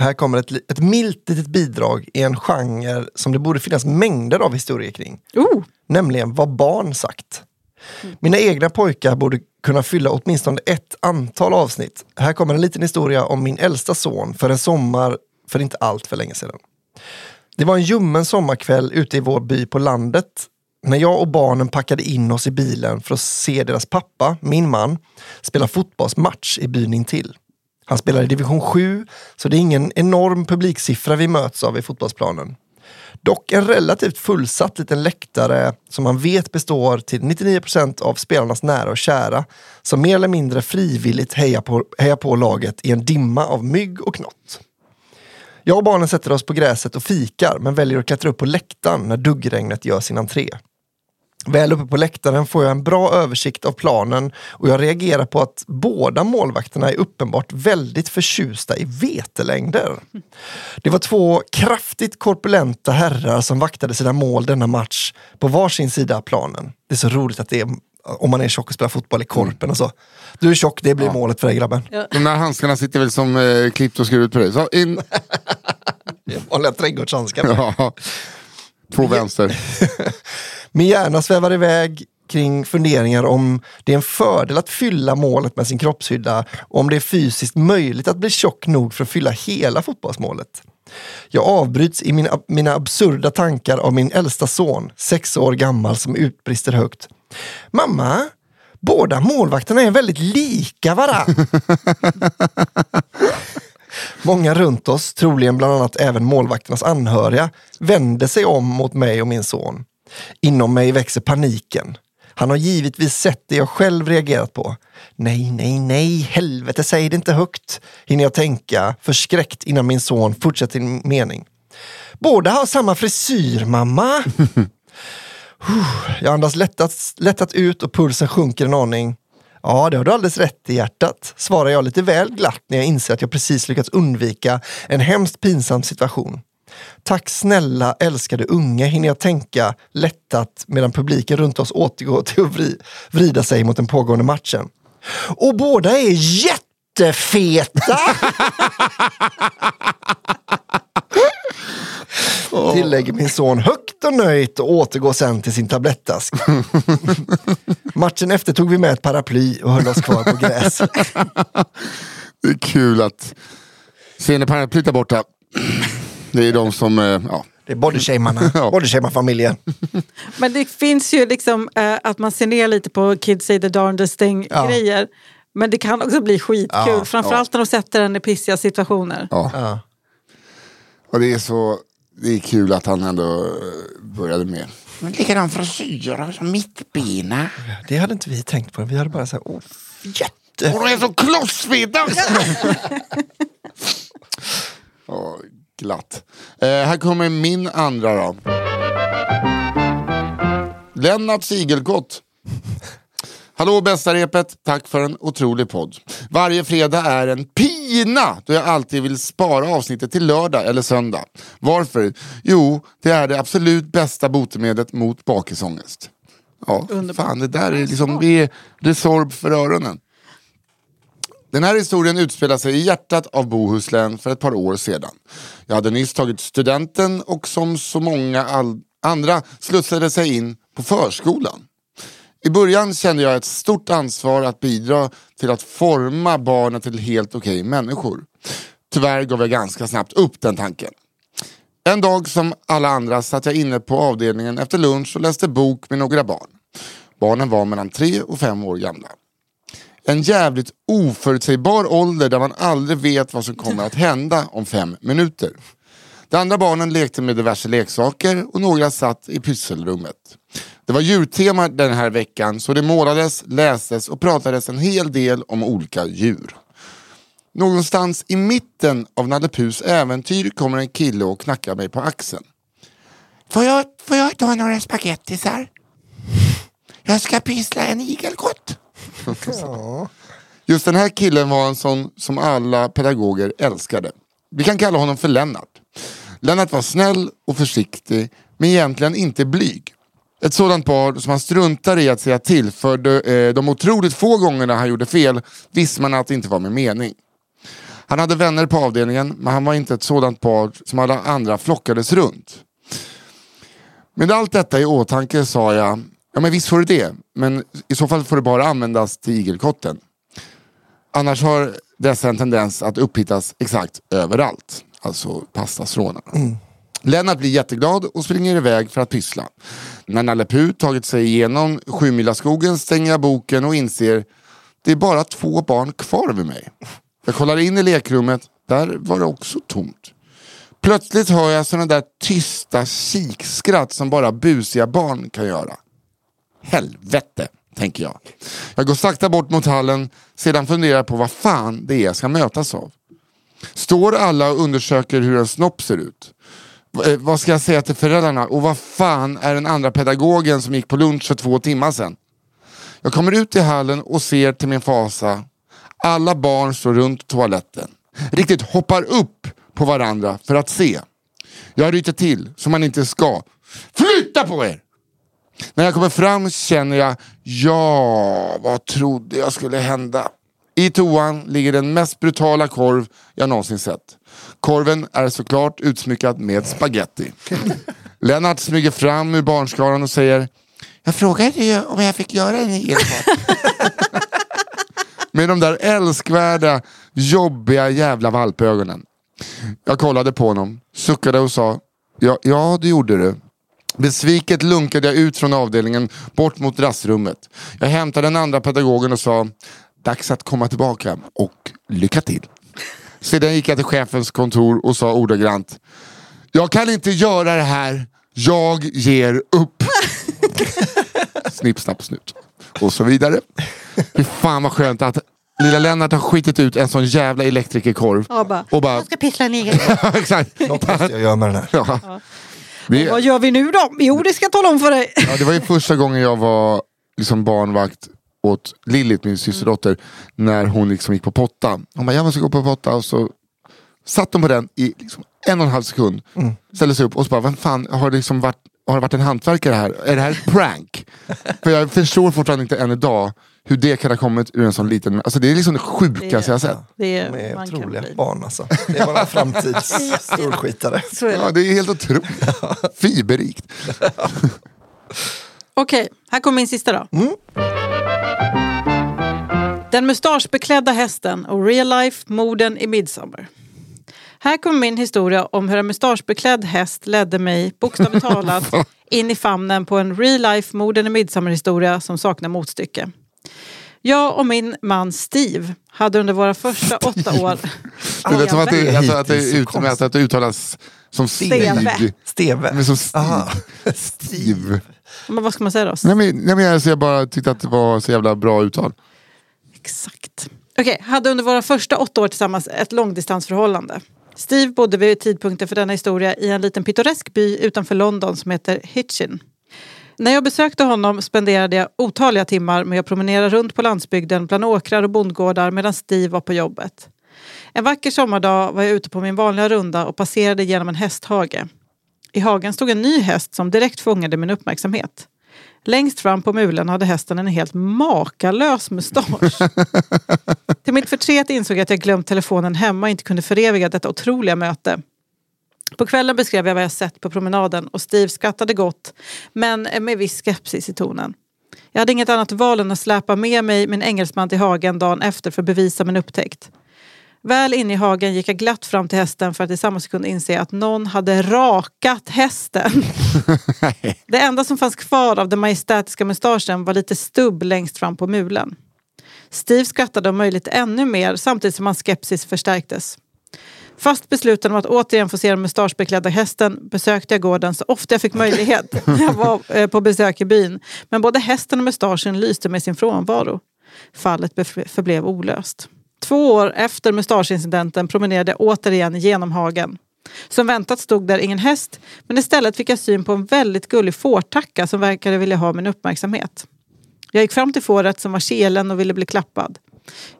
Här kommer ett, ett milt litet bidrag i en genre som det borde finnas mängder av historier kring. Oh, Nämligen vad barn sagt. Mina egna pojkar borde kunna fylla åtminstone ett antal avsnitt. Här kommer en liten historia om min äldsta son för en sommar för inte allt för länge sedan. Det var en ljummen sommarkväll ute i vår by på landet när jag och barnen packade in oss i bilen för att se deras pappa, min man, spela fotbollsmatch i byn intill. Han spelar i division 7, så det är ingen enorm publiksiffra vi möts av i fotbollsplanen. Dock en relativt fullsatt liten läktare som man vet består till 99% av spelarnas nära och kära som mer eller mindre frivilligt hejar på, hejar på laget i en dimma av mygg och knott. Jag och barnen sätter oss på gräset och fikar men väljer att klättra upp på läktaren när duggregnet gör sin entré. Väl uppe på läktaren får jag en bra översikt av planen och jag reagerar på att båda målvakterna är uppenbart väldigt förtjusta i vetelängder. Det var två kraftigt korpulenta herrar som vaktade sina mål denna match på varsin sida av planen. Det är så roligt att det är om man är tjock och spelar fotboll i korpen och så. Du är tjock, det blir målet för dig grabben. De där handskarna sitter väl som eh, klippt och skuret på dig. Så in. Vanliga trädgårdshandskar. Ja. Två vänster. Min hjärna svävar iväg kring funderingar om det är en fördel att fylla målet med sin kroppshydda och om det är fysiskt möjligt att bli tjock nog för att fylla hela fotbollsmålet. Jag avbryts i mina, mina absurda tankar av min äldsta son, sex år gammal, som utbrister högt. Mamma, båda målvakterna är väldigt lika varann. Många runt oss, troligen bland annat även målvakternas anhöriga, vände sig om mot mig och min son. Inom mig växer paniken. Han har givetvis sett det jag själv reagerat på. Nej, nej, nej, helvete, säg det inte högt, hinner jag tänka, förskräckt innan min son fortsätter sin mening. Båda har samma frisyr, mamma. jag andas lättat, lättat ut och pulsen sjunker en aning. Ja, det har du alldeles rätt i hjärtat, svarar jag lite väl glatt när jag inser att jag precis lyckats undvika en hemskt pinsam situation. Tack snälla älskade unge, hinner jag tänka lättat medan publiken runt oss återgår till att vri, vrida sig mot den pågående matchen. Och båda är jättefeta! Tillägger min son högt och nöjt och återgår sen till sin tablettask. Matchen efter tog vi med ett paraply och höll oss kvar på gräs. Det är kul att... Ser ni paraplyet där borta? Det är de som... eh, Ja. Det är bodyshamarna, Ja. bodyshamar-familjen. Men det finns ju liksom eh, att man ser ner lite på Kids say the darndest thing Ja. grejer. Men det kan också bli skitkul, Ja, framförallt när de sätter den i pissiga situationer. Ja. Ja. Och det är så... Det är kul att han ändå eh, började med... Likadan frisyr som mittbena. Det hade inte vi tänkt på. Vi hade bara så här, oh, jätte... Och de är så klossfeta! Glatt. Eh, här kommer min andra då. Lennart Sigelkott. Hallå bästa repet, tack för en otrolig podd. Varje fredag är en pina då jag alltid vill spara avsnittet till lördag eller söndag. Varför? Jo, det är det absolut bästa botemedlet mot bakisångest. Ja, fan det där är liksom, det är Resorb för öronen. Den här historien utspelar sig i hjärtat av Bohuslän för ett par år sedan. Jag hade nyss tagit studenten och som så många andra slussade sig in på förskolan. I början kände jag ett stort ansvar att bidra till att forma barnen till helt okej människor. Tyvärr gav jag ganska snabbt upp den tanken. En dag som alla andra satt jag inne på avdelningen efter lunch och läste bok med några barn. Barnen var mellan tre och fem år gamla. En jävligt oförutsägbar ålder där man aldrig vet vad som kommer att hända om fem minuter. De andra barnen lekte med diverse leksaker och några satt i pysselrummet. Det var djurtema den här veckan så det målades, lästes och pratades en hel del om olika djur. Någonstans i mitten av Nalle Puhs äventyr kommer en kille och knackar mig på axeln. Får jag, får jag ta några spagettisar? Jag ska pyssla en igelkott. Just den här killen var en sån som alla pedagoger älskade. Vi kan kalla honom för Lennart. Lennart var snäll och försiktig, men egentligen inte blyg. Ett sådant par som han struntar i att säga till för de, eh, de otroligt få gångerna han gjorde fel visste man att det inte var med mening. Han hade vänner på avdelningen, men han var inte ett sådant par som alla andra flockades runt. Med allt detta i åtanke sa jag, ja men visst får du det, men i så fall får det bara användas till igelkotten. Annars har dessa en tendens att upphittas exakt överallt. Alltså pastastrånarna. Lennart blir jätteglad och springer iväg för att pyssla. När Nalle Puh tagit sig igenom Sjumilaskogen stänger jag boken och inser det är bara två barn kvar vid mig. Jag kollar in i lekrummet, där var det också tomt. Plötsligt hör jag sådana där tysta kikskratt som bara busiga barn kan göra. Helvete, tänker jag. Jag går sakta bort mot hallen, sedan funderar på vad fan det är jag ska mötas av. Står alla och undersöker hur en snopp ser ut? Eh, vad ska jag säga till föräldrarna? Och vad fan är den andra pedagogen som gick på lunch för två timmar sedan? Jag kommer ut i hallen och ser till min fasa. Alla barn står runt toaletten. Riktigt hoppar upp på varandra för att se. Jag ryter till som man inte ska. Flytta på er! När jag kommer fram känner jag, ja, vad trodde jag skulle hända? I toan ligger den mest brutala korv jag någonsin sett. Korven är såklart utsmyckad med spaghetti. Lennart smyger fram ur barnskaran och säger, Jag frågade ju om jag fick göra en elbad. Med de där älskvärda, jobbiga jävla valpögonen. Jag kollade på honom, suckade och sa ja, ja det gjorde du. Besviket lunkade jag ut från avdelningen bort mot rastrummet. Jag hämtade den andra pedagogen och sa dags att komma tillbaka och lycka till. Sedan gick jag till chefens kontor och sa ordagrant jag kan inte göra det här, jag ger upp. Snipp, snapp, snut. Och så vidare. Fy fan vad skönt att lilla Lennart har skitit ut en sån jävla elektrikerkorv. Ja, bara, Och bara, Jag ska pissla en egen. exakt. Något måste jag göra med den här. Ja. Det, Vad gör vi nu då? Jo, det ska jag tala om för dig. ja, det var ju första gången jag var liksom barnvakt åt Lillit, min systerdotter, när hon liksom gick på potta. Hon bara, jag måste gå på potta. Och så satt hon på den i liksom en och en halv sekund. Ställde sig upp och så bara, vem fan har det, liksom varit, har det varit en hantverkare här? Är det här ett prank? För jag förstår fortfarande inte än idag hur det kan ha kommit ur en sån liten... Alltså det är liksom det sjukaste jag har sett. Det De är man kan otroliga barn alltså. Det är bara framtids storskitare. Så är det. Ja, det är helt otroligt. Fiberrikt. Okej, här kommer min sista då. Den mustaschbeklädda hästen och real life morden i Midsommar. Här kommer min historia om hur en mustaschbeklädd häst ledde mig, bokstavligt talat, in i famnen på en real life morden i Midsommar historia som saknar motstycke. Jag och min man Steve hade under våra första åtta år... Det lät som att det, alltså, att det, ut, med att det uttalas som Steve. Steve. Steve. Men som Steve. Steve. Men vad ska man säga då? Nej, men, nej, men alltså, jag bara tyckte att det var så jävla bra uttal. Exakt. Okej, hade under våra första åtta år tillsammans ett långdistansförhållande. Steve bodde vid tidpunkten för denna historia i en liten pittoresk by utanför London som heter Hitchin. När jag besökte honom spenderade jag otaliga timmar med att promenera runt på landsbygden bland åkrar och bondgårdar medan Steve var på jobbet. En vacker sommardag var jag ute på min vanliga runda och passerade genom en hästhage. I hagen stod en ny häst som direkt fångade min uppmärksamhet. Längst fram på mulen hade hästen en helt makalös mustasch. Till mitt förtret insåg jag att jag glömt telefonen hemma och inte kunde föreviga detta otroliga möte. På kvällen beskrev jag vad jag sett på promenaden och Steve skrattade gott, men med viss skepsis i tonen. Jag hade inget annat val än att släpa med mig min engelsman till hagen dagen efter för att bevisa min upptäckt. Väl inne i hagen gick jag glatt fram till hästen för att i samma sekund inse att någon hade rakat hästen. Det enda som fanns kvar av den majestätiska mustaschen var lite stubb längst fram på mulen. Steve skrattade om möjligt ännu mer samtidigt som hans skepsis förstärktes. Fast besluten om att återigen få se den mustaschbeklädda hästen besökte jag gården så ofta jag fick möjlighet när jag var eh, på besök i byn. Men både hästen och mustaschen lyste med sin frånvaro. Fallet förblev olöst. Två år efter mustaschincidenten promenerade jag återigen genom hagen. Som väntat stod där ingen häst, men istället fick jag syn på en väldigt gullig fårtacka som verkade vilja ha min uppmärksamhet. Jag gick fram till fåret som var kelen och ville bli klappad.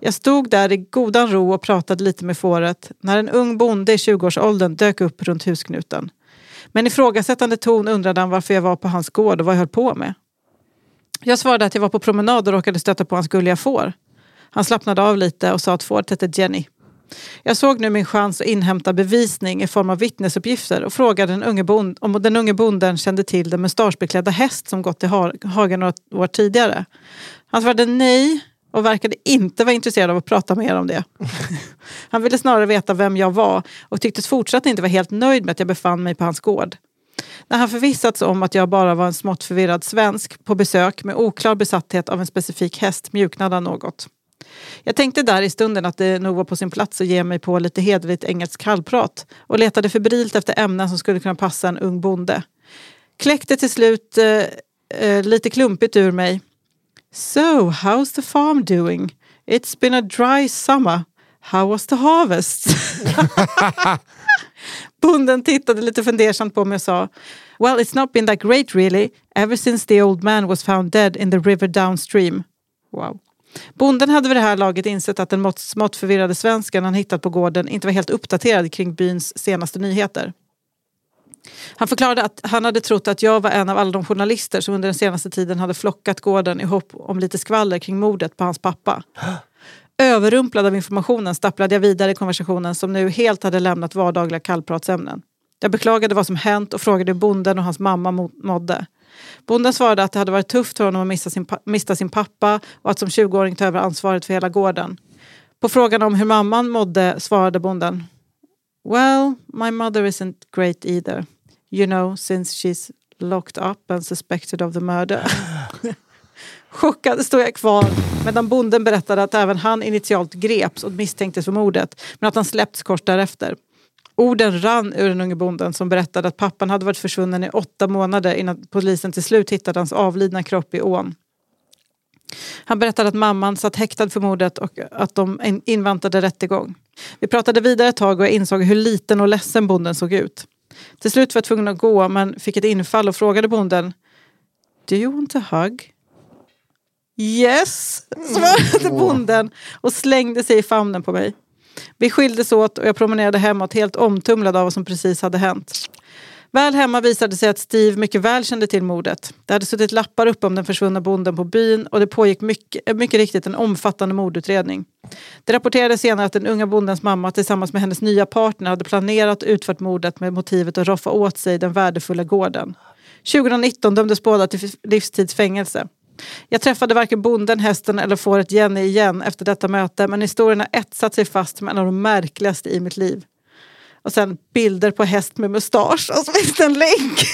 Jag stod där i godan ro och pratade lite med fåret när en ung bonde i 20-årsåldern dök upp runt husknuten. Men i ifrågasättande ton undrade han varför jag var på hans gård och vad jag höll på med. Jag svarade att jag var på promenad och råkade stöta på hans gulliga får. Han slappnade av lite och sa att fåret hette Jenny. Jag såg nu min chans att inhämta bevisning i form av vittnesuppgifter och frågade den unge bond, om den unge bonden kände till den mustaschbeklädda häst som gått till hagen några år tidigare. Han svarade nej och verkade inte vara intresserad av att prata mer om det. Han ville snarare veta vem jag var och tycktes fortsatt inte vara helt nöjd med att jag befann mig på hans gård. När han förvissats om att jag bara var en smått förvirrad svensk på besök med oklar besatthet av en specifik häst mjuknade han något. Jag tänkte där i stunden att det nog var på sin plats att ge mig på lite hederligt engelskt kallprat och letade febrilt efter ämnen som skulle kunna passa en ung bonde. Kläckte till slut eh, eh, lite klumpigt ur mig. So, how's the farm doing? It's been a dry summer. How was the harvest? Bonden tittade lite fundersamt på mig och sa Well, it's not been that great really, ever since the old man was found dead in the river downstream. Wow. Bonden hade vid det här laget insett att den mått, smått förvirrade svensken han hittat på gården inte var helt uppdaterad kring byns senaste nyheter. Han förklarade att han hade trott att jag var en av alla de journalister som under den senaste tiden hade flockat gården i hopp om lite skvaller kring mordet på hans pappa. Överrumplad av informationen stapplade jag vidare i konversationen som nu helt hade lämnat vardagliga kallpratsämnen. Jag beklagade vad som hänt och frågade hur bonden och hans mamma mådde. Bonden svarade att det hade varit tufft för honom att missa sin, pa- mista sin pappa och att som 20-åring ta över ansvaret för hela gården. På frågan om hur mamman mådde svarade bonden Well, my mother isn't great either. You know, since she's locked up and suspected of the murder. Chockad stod jag kvar medan bonden berättade att även han initialt greps och misstänktes för mordet men att han släppts kort därefter. Orden rann ur den unge bonden som berättade att pappan hade varit försvunnen i åtta månader innan polisen till slut hittade hans avlidna kropp i ån. Han berättade att mamman satt häktad för mordet och att de inväntade rättegång. Vi pratade vidare ett tag och jag insåg hur liten och ledsen bonden såg ut. Till slut var jag tvungen att gå men fick ett infall och frågade bonden Do you want a hug? Yes, svarade bonden och slängde sig i famnen på mig. Vi skildes åt och jag promenerade hemåt helt omtumlad av vad som precis hade hänt. Väl hemma visade det sig att Steve mycket väl kände till mordet. Det hade suttit lappar uppe om den försvunna bonden på byn och det pågick mycket, mycket riktigt en omfattande mordutredning. Det rapporterades senare att den unga bondens mamma tillsammans med hennes nya partner hade planerat och utfört mordet med motivet att roffa åt sig den värdefulla gården. 2019 dömdes båda till livstidsfängelse. Jag träffade varken bonden, hästen eller fåret Jenny igen efter detta möte men historien har etsat sig fast som en av de märkligaste i mitt liv. Och sen bilder på häst med mustasch och så finns det en länk.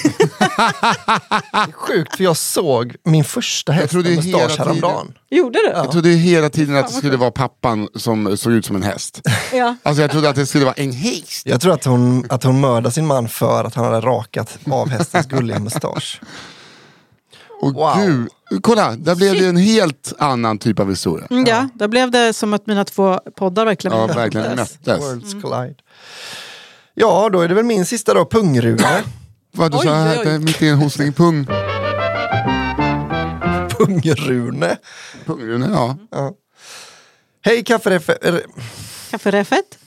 Sjukt för jag såg min första häst med mustasch tiden- häromdagen. Gjorde du? Jag trodde hela tiden att det skulle vara pappan som såg ut som en häst. Ja. Alltså jag trodde att det skulle vara en häst. Jag tror att hon, att hon mördade sin man för att han hade rakat av hästens gulliga mustasch. Och Wow. gud, kolla, där blev det en helt annan typ av historia. Mm, ja, där blev det som att mina två poddar verkligen Ja, möttes. verkligen möttes. Worlds collide. Ja, då är det väl min sista då, Pungrune. Vad du Oj, sa oj, här, oj. mitt i en hostning, pung. Pungrune. Pungrune, ja. Hej kaffereffe... er- Kaffereffet?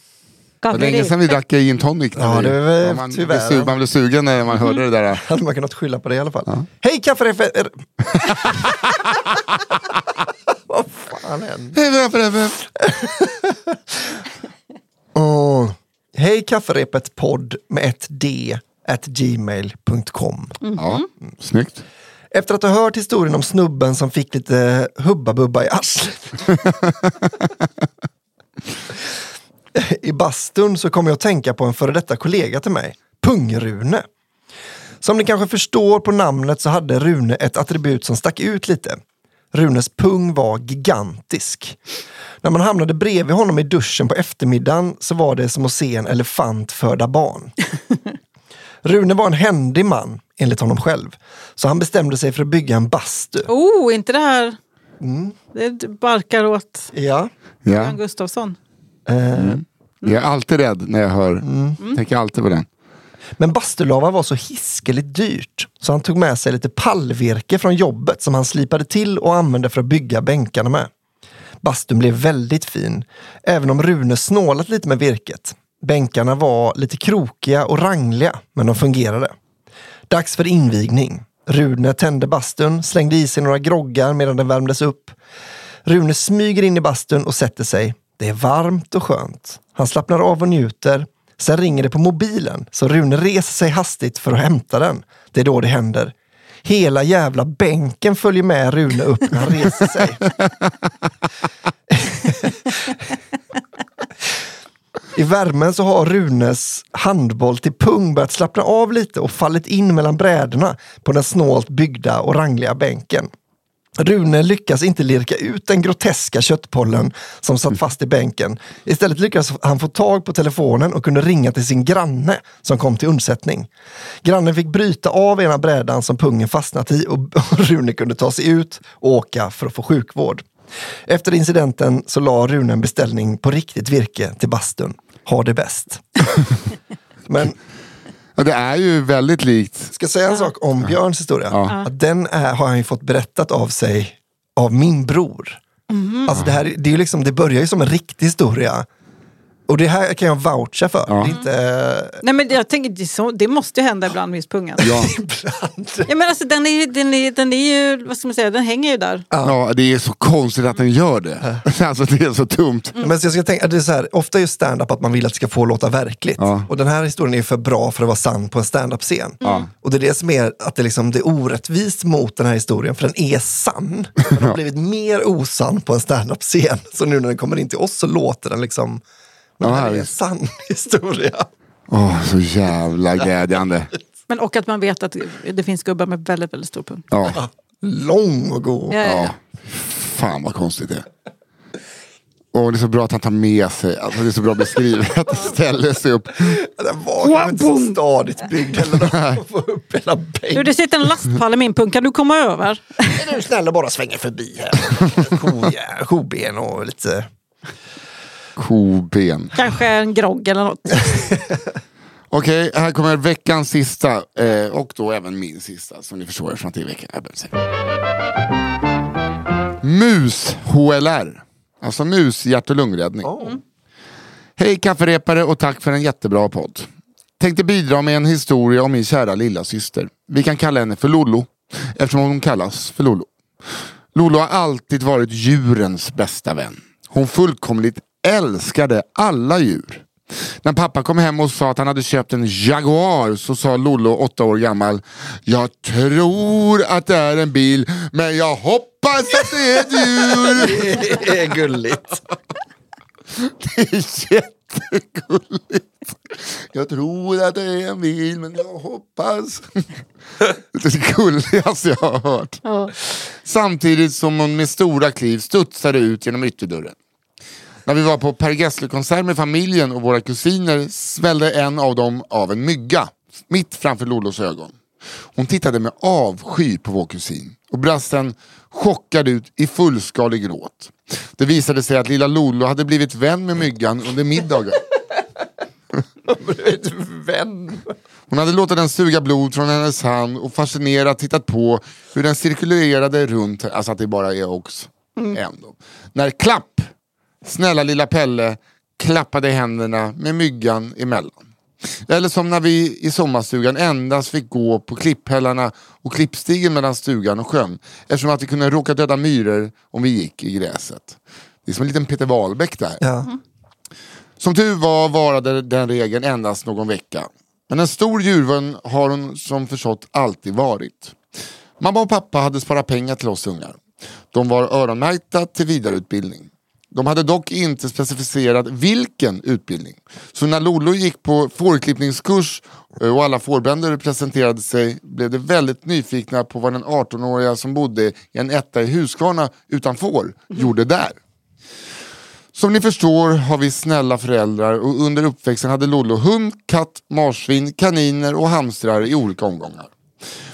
Det var länge sedan vi drack gin tonic. Ja, det är väl man, tyvärr, ja. man blev sugen när man hörde det där. Hade man kunnat skylla på det i alla fall. Hej kaffereffe... er- Vad fan händer? Åh. Hej kafferepet podd med ett d at gmail.com. Ja, snyggt. Efter att ha hört historien om snubben som fick lite hubba-bubba i arslet. I bastun så kommer jag att tänka på en före detta kollega till mig, Pungrune. Som ni kanske förstår på namnet så hade Rune ett attribut som stack ut lite. Runes pung var gigantisk. När man hamnade bredvid honom i duschen på eftermiddagen så var det som att se en elefant föda barn. Rune var en händig man, enligt honom själv. Så han bestämde sig för att bygga en bastu. Oh, inte det här... Mm. Det barkar åt Ja. Ja. Jan Gustafsson. Eh, Jag är alltid rädd när jag hör, Mm. tänker alltid på den. Men bastulava var så hiskeligt dyrt så han tog med sig lite pallvirke från jobbet som han slipade till och använde för att bygga bänkarna med. Bastun blev väldigt fin, även om Rune snålat lite med virket. Bänkarna var lite krokiga och rangliga, men de fungerade. Dags för invigning. Rune tände bastun, slängde i sig några groggar medan den värmdes upp. Rune smyger in i bastun och sätter sig. Det är varmt och skönt. Han slappnar av och njuter. Sen ringer det på mobilen, så Rune reser sig hastigt för att hämta den. Det är då det händer. Hela jävla bänken följer med Rune upp när han reser sig. I värmen så har Runes handboll till pung börjat slappna av lite och fallit in mellan brädorna på den snålt byggda och rangliga bänken. Rune lyckas inte lirka ut den groteska köttpollen som satt fast i bänken. Istället lyckas han få tag på telefonen och kunde ringa till sin granne som kom till undsättning. Grannen fick bryta av ena brädan som pungen fastnat i och Rune kunde ta sig ut och åka för att få sjukvård. Efter incidenten så la Rune en beställning på riktigt virke till bastun. Ha det bäst. Men Ja, det är ju väldigt likt. ska jag säga en sak om Björns historia? Ja. Att den är, har han ju fått berättat av sig av min bror. Alltså det, här, det, är ju liksom, det börjar ju som en riktig historia. Och det här kan jag voucha för. Ja. Det är inte... Nej, men jag tänker, det, är inte, Nej, men jag tänker, det, är så, det måste ju hända ibland med just pungen. Ja. Ja, men alltså, den, är, den, är, den är ju, vad ska man säga, den hänger ju där. ja, det är så konstigt att den gör det. Alltså det är så dumt. Men så jag ska tänka, det är så här, ofta är ju stand-up att man vill att det ska få låta verkligt. Ja. Och den här historien är för bra för att vara sann på en stand-up-scen. Och det är det som är att det, liksom, det är orättvist mot den här historien, för den är sann. Den har blivit mer osann på en stand-up-scen. Så nu när den kommer in till oss så låter den liksom, men det här är en sann historia. Åh, så jävla glädjande. Men, och att man vet att det finns gubbar med väldigt, väldigt stor pung. Ja, Lång och god. Ja, ja, ja. ja. Fan vad konstigt det är. Och det är så bra att han tar med sig, alltså det är så bra beskrivet att det ställer sig upp. Den var kanske inte så stadigt byggd heller. upp hela Du, det sitter en lastpall i min pung, kan du komma över? Är du snäll och bara svänga förbi här. Koben och lite... Koben. Kanske en grogg eller något. Okej, här kommer veckans sista eh, och då även min sista som ni förstår eftersom att det är säga. Mus-HLR. Alltså mus hjärt och lungräddning. Hej kafferepare och tack för en jättebra podd. Tänkte bidra med en historia om min kära lilla syster. Vi kan kalla henne för Lollo eftersom hon kallas för Lollo. Lolo har alltid varit djurens bästa vän. Hon fullkomligt älskade alla djur. När pappa kom hem och sa att han hade köpt en Jaguar så sa Lollo, åtta år gammal, Jag tror att det är en bil, men jag hoppas att det är ett djur. Det är gulligt. Det är jättegulligt. Jag tror att det är en bil, men jag hoppas. Det är det gulligaste jag har hört. Samtidigt som hon med stora kliv studsade ut genom ytterdörren. När vi var på Per Gessle-konsert med familjen och våra kusiner svällde en av dem av en mygga mitt framför Lollos ögon. Hon tittade med avsky på vår kusin och brast en chockad ut i fullskalig gråt. Det visade sig att lilla Lolo hade blivit vän med myggan under middagen. Vän. Hon hade låtit den suga blod från hennes hand och fascinerat tittat på hur den cirkulerade runt, alltså att det bara är också en då. När klapp, snälla lilla Pelle, klappade i händerna med myggan emellan. Eller som när vi i sommarstugan endast fick gå på klipphällarna och klippstigen mellan stugan och sjön eftersom att vi kunde råka döda myror om vi gick i gräset. Det är som en liten Peter Wahlbeck där. Ja. Som tur var varade den regeln endast någon vecka. Men en stor djurvän har hon som förstått alltid varit. Mamma och pappa hade sparat pengar till oss ungar. De var öronmärkta till vidareutbildning. De hade dock inte specificerat vilken utbildning. Så när Lolo gick på fårklippningskurs eh, och alla fårbönder presenterade sig blev de väldigt nyfikna på vad den 18-åriga som bodde i en etta i Huskvarna utan får gjorde där. Som ni förstår har vi snälla föräldrar och under uppväxten hade Lollo hund, katt, marsvin, kaniner och hamstrar i olika omgångar.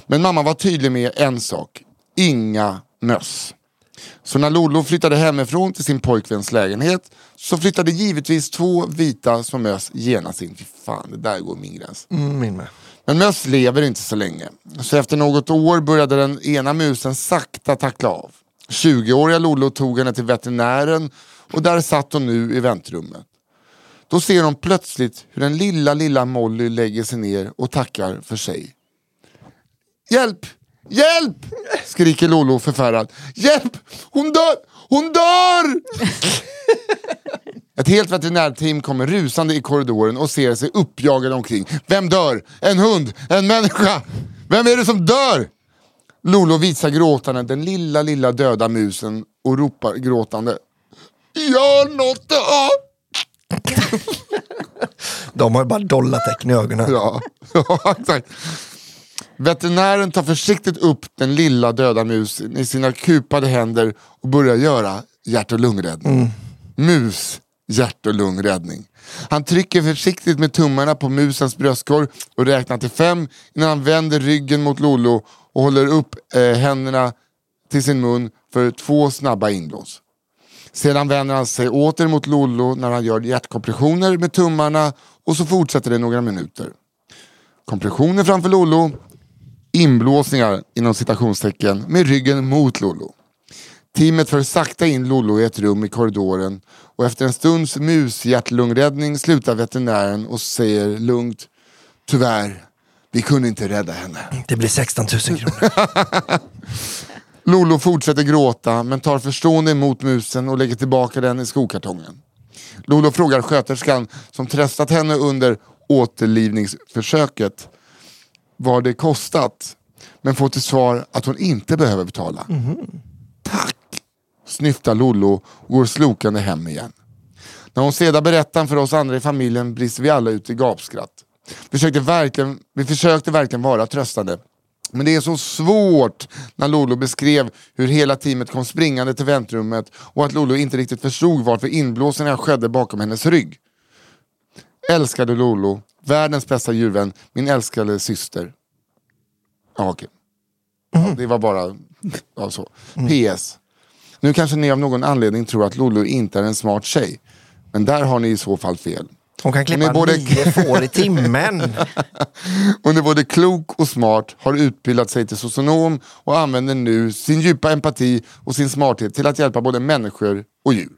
Men mamma var tydlig med en sak. Inga möss. Så när Lollo flyttade hemifrån till sin pojkväns lägenhet så flyttade givetvis två vita små möss genast in. Fy fan, det där går min gräns. Mm, min med. Men möss lever inte så länge. Så efter något år började den ena musen sakta tackla av. 20-åriga Lollo tog henne till veterinären och där satt hon nu i väntrummet. Då ser hon plötsligt hur den lilla, lilla Molly lägger sig ner och tackar för sig. Hjälp! Hjälp! skriker Lollo förfärad. Hjälp! Hon dör! Hon dör! Ett helt veterinärteam kommer rusande i korridoren och ser sig uppjagade omkring. Vem dör? En hund? En människa? Vem är det som dör? Lolo visar gråtande den lilla, lilla döda musen och ropar gråtande. Gör något då! De har ju bara dollartecken i ögonen. Ja, ja exakt. Veterinären tar försiktigt upp den lilla döda musen i sina kupade händer och börjar göra hjärt och lungräddning. Mus hjärt och lungräddning. Han trycker försiktigt med tummarna på musens bröstkorg och räknar till fem innan han vänder ryggen mot Lollo och håller upp eh, händerna till sin mun för två snabba inblås. Sedan vänder han sig åter mot Lollo när han gör hjärtkompressioner med tummarna och så fortsätter det några minuter. Kompressioner framför Lollo, inblåsningar inom citationstecken med ryggen mot Lollo. Teamet för sakta in Lollo i ett rum i korridoren och efter en stunds mushjärt-lungräddning slutar veterinären och säger lugnt Tyvärr, vi kunde inte rädda henne. Det blir 16 000 kronor. Lolo fortsätter gråta men tar förstående emot musen och lägger tillbaka den i skokartongen. Lolo frågar sköterskan som tröstat henne under återlivningsförsöket vad det kostat. Men får till svar att hon inte behöver betala. Tack! Snyftar Lollo och går slokande hem igen. När hon sedan berättar för oss andra i familjen brister vi alla ut i gapskratt. Vi försökte verkligen, vi försökte verkligen vara tröstande. Men det är så svårt när Lolo beskrev hur hela teamet kom springande till väntrummet och att Lolo inte riktigt förstod varför inblåsningarna skedde bakom hennes rygg. Älskade Lolo, världens bästa djurvän, min älskade syster. Ja, okej. Ja, det var bara ja, så. PS. Nu kanske ni av någon anledning tror att Lolo inte är en smart tjej. Men där har ni i så fall fel. Hon kan klippa Hon är både- nio får i timmen. Hon är både klok och smart, har utbildat sig till socionom och använder nu sin djupa empati och sin smarthet till att hjälpa både människor och djur.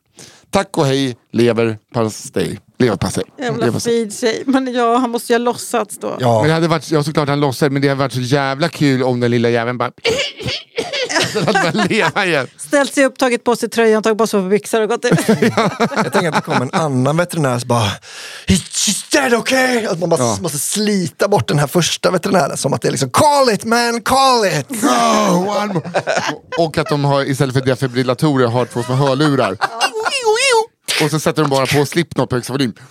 Tack och hej, lever pastej. Leverpastej. Jävla Leverpastej. fin tjej. Men ja, han måste ju ha låtsats då. Ja. Men det hade varit, ja såklart han låtsades, men det hade varit så jävla kul om den lilla jäveln bara... Den hade börjat leva igen. Ställt sig upp, tagit på sig tröjan, tagit på sig byxor och gått ut. Jag tänker att det kommer en annan veterinär som bara She's dead okay! Att man bara Ja. måste slita bort den här första veterinären som att det är liksom call it man, call it! No, one more. Och att de har, istället för defibrillatorer har två små hörlurar. Och så sätter de bara på Slipknot på högsta volym.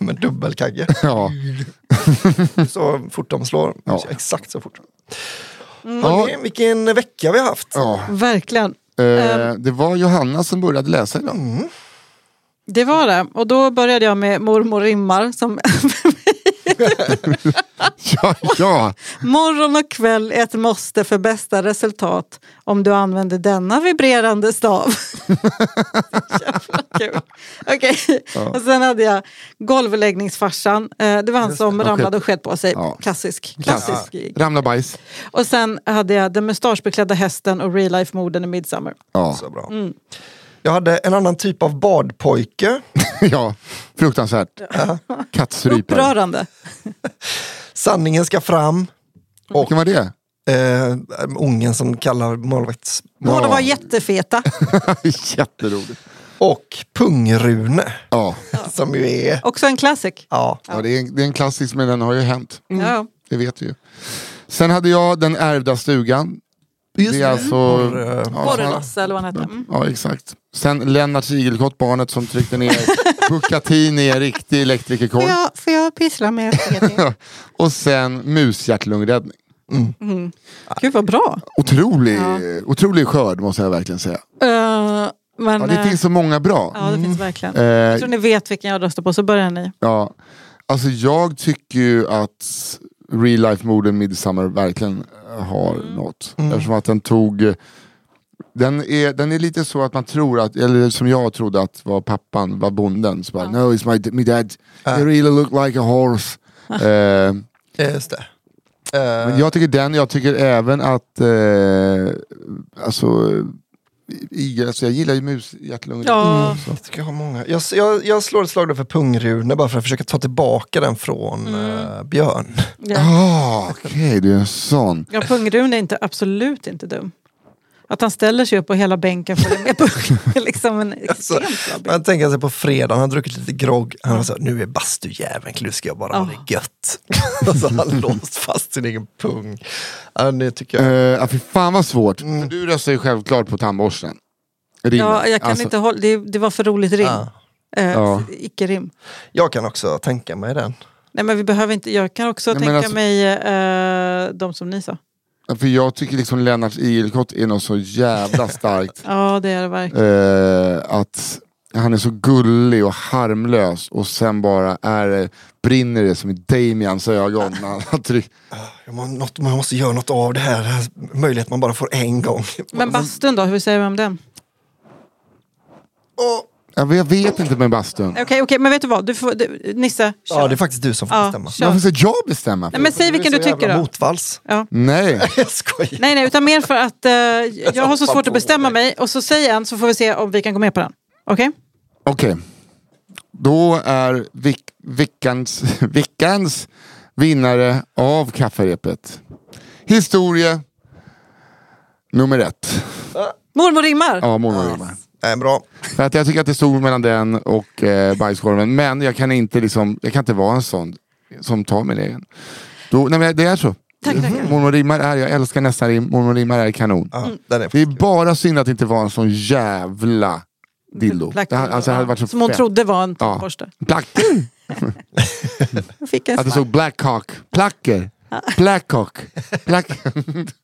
Med dubbelkagge. Ja. Så fort de slår. Ja. Exakt så fort. Ja, Hörrni, vilken vecka vi har haft. ja. Verkligen. Eh, det var Johanna som började läsa idag. Det var det. Och då började jag med Mormor rimmar. Som Ja, ja. Morgon och kväll är ett måste för bästa resultat om du använder denna vibrerande stav. Jävla kul. Okej, och sen hade jag golvläggningsfarsan. Eh, Det var han som det. ramlade och sket på sig. Ja. Klassisk. Klassisk. gig. Ramla bajs. Och sen hade jag den mustaschbeklädda hästen och real life morden i Midsummer. Ja. Så bra. Mm. Jag hade en annan typ av badpojke. ja, fruktansvärt. Kattstrypare. Upprörande. Sanningen ska fram. Vilken var det? Eh, ungen som kallar målvakts... Båda var jättefeta. Jätteroligt. Och Pungrune. Ja, Som ju är... Också en classic. Ja. ja det, är, en- det är en klassisk men den har ju hänt. Ja. Det vet vi ju. Sen hade jag Den ärvda stugan. Det är alltså... Borre- ja, Borrelasse eller vad han hette. Mm. Ja, exakt. Sen Lennart Igelkott, barnet som tryckte ner Bucatini i en riktig elektrikerkorg. Jag, får jag pyssla med Och sen mushjärt-lungräddning. Gud vad bra. Otrolig, otrolig skörd måste jag verkligen säga. Eh, men, Ja, det eh, finns så många bra. ja, det finns verkligen. Eh, Jag tror ni vet vilken jag röstar på, så börjar ni. Ja, alltså jag tycker ju att Real Life Morden Midsummer verkligen eh, har något. Eftersom att den tog eh, den är, den är lite så att man tror att, eller som jag trodde att var pappan var bonden. Så bara, no it's my, my dad, he really look like a horse. Eh, Just det. Men jag tycker den, jag tycker även att, eh, alltså, alltså jag gillar ju mushjärtlungor. Ja. jag, tycker jag, har många. Jag, jag, jag slår ett slag för Pungrune bara för att försöka ta tillbaka den från Mm. eh, Björn. Ja. Ah, Okej, du är en sån. Ja, Pungrun är inte, absolut inte dum. Att han ställer sig upp och hela bänken följer med är liksom en Alltså, man tänker sig på fredag, han har druckit lite grogg. Han så här, nu är bastujäveln, nu ska jag bara ha det gött. och så har han låst fast sin egen pung. Ja, det tycker Uh, jag. ja, fy fan vad svårt. För du röstar ju självklart på tandborsten. Rimmen. Ja, jag kan Alltså, inte hålla, det, det var för roligt rim. Ja. Eh, Ja. Icke-rim. Jag kan också tänka mig den. Nej men vi behöver inte, jag kan också Nej, tänka alltså- mig eh, de som ni sa. För jag tycker liksom Lennart Igelkott är något så jävla starkt. Ja det är det verkligen. Eh, att han är så gullig och harmlös och sen bara är det, brinner det som i Damians ögon. må, något, man måste göra något av det här, möjlighet man bara får en gång. Men bastun då, hur säger vi om den? Och Jag vet inte med bastun. Okej, okej, men vet du vad? Du får, du, Nisse, kör. Ja, det är faktiskt du som får Ja, bestämma. kör. Varför ska jag bestämma? Nej, men säg vilken du tycker då. Motvalls. Ja. Nej. Jag skojar. Nej, nej, utan mer för att eh, jag har så svårt att bestämma mig. Och så säg en så får vi se om vi kan gå med på den. Okej? Okej. Då är veck- veckans, veckans vinnare av kafferepet. Historia nummer ett. Mormor rimmar. Ja, mormor Irma. Nej, bra. För att jag tycker att det stod mellan den och eh, bajskorven. Men jag kan inte liksom, jag kan inte vara en sån som tar min egen. Då, nej men det är så. Tack. Mormor rimmar är, jag älskar nästa rim. Mormor rimmar är kanon. Ja, den är Det är bara synd att det inte var en sån jävla dildo. Det, ha- alltså, det hade varit så Som hon fett. trodde var en Ja. tandborste. Black. Fick Att det stod black cock. Placker. Black cock. Black.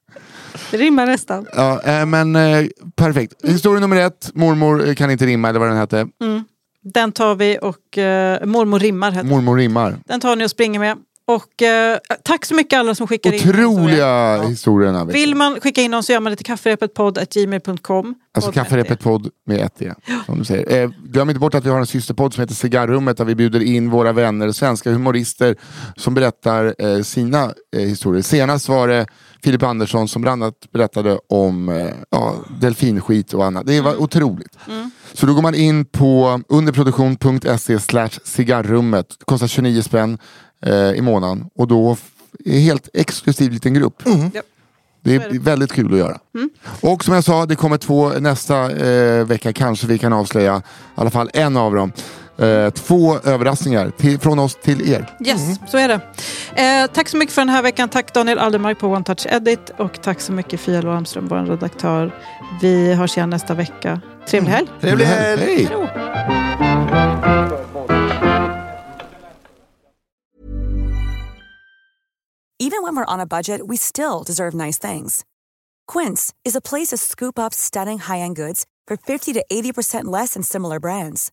Det rimmar nästan. ja, eh, men eh, perfekt. Historia nummer ett. Mormor eh, kan inte rimma eller vad den hette. Den tar vi och uh, mormor rimmar heter. Mormor rimmar. Den tar ni och springer med. Och eh, tack så mycket alla som skickar in. Otroliga historier veckan. Vill man skicka in dem så gör man det till kafferepetpodd.gmail.com. Alltså kafferepet podd med ett E. Som du säger. Eh, glöm inte bort att vi har en systerpodd som heter Cigarrummet där vi bjuder in våra vänner, svenska humorister som berättar eh, sina eh, historier. Senast var det Filip Andersson som bland annat berättade om eh, ja, delfinskit och annat. Det var otroligt. Så då går man in på underproduktion.se slash cigarrummet. Det kostar 29 spänn eh, i månaden och då är det helt exklusiv liten grupp. Ja. Det är väldigt kul att göra. Och som jag sa, det kommer två nästa eh, vecka, kanske vi kan avslöja i alla fall en av dem. Eh, två överraskningar till, från oss till er. Yes, så är det. Eh, tack så mycket för den här veckan. Tack Daniel Aldermark på One Touch Edit och tack så mycket Fia Lohamström, vår redaktör. Vi hörs igen nästa vecka. Trevlig helg. Trevlig helg. Hej! Even when we're on a budget, we still deserve nice things. Quince is a place to scoop up stunning high-end goods for 50 to 80% less than similar brands.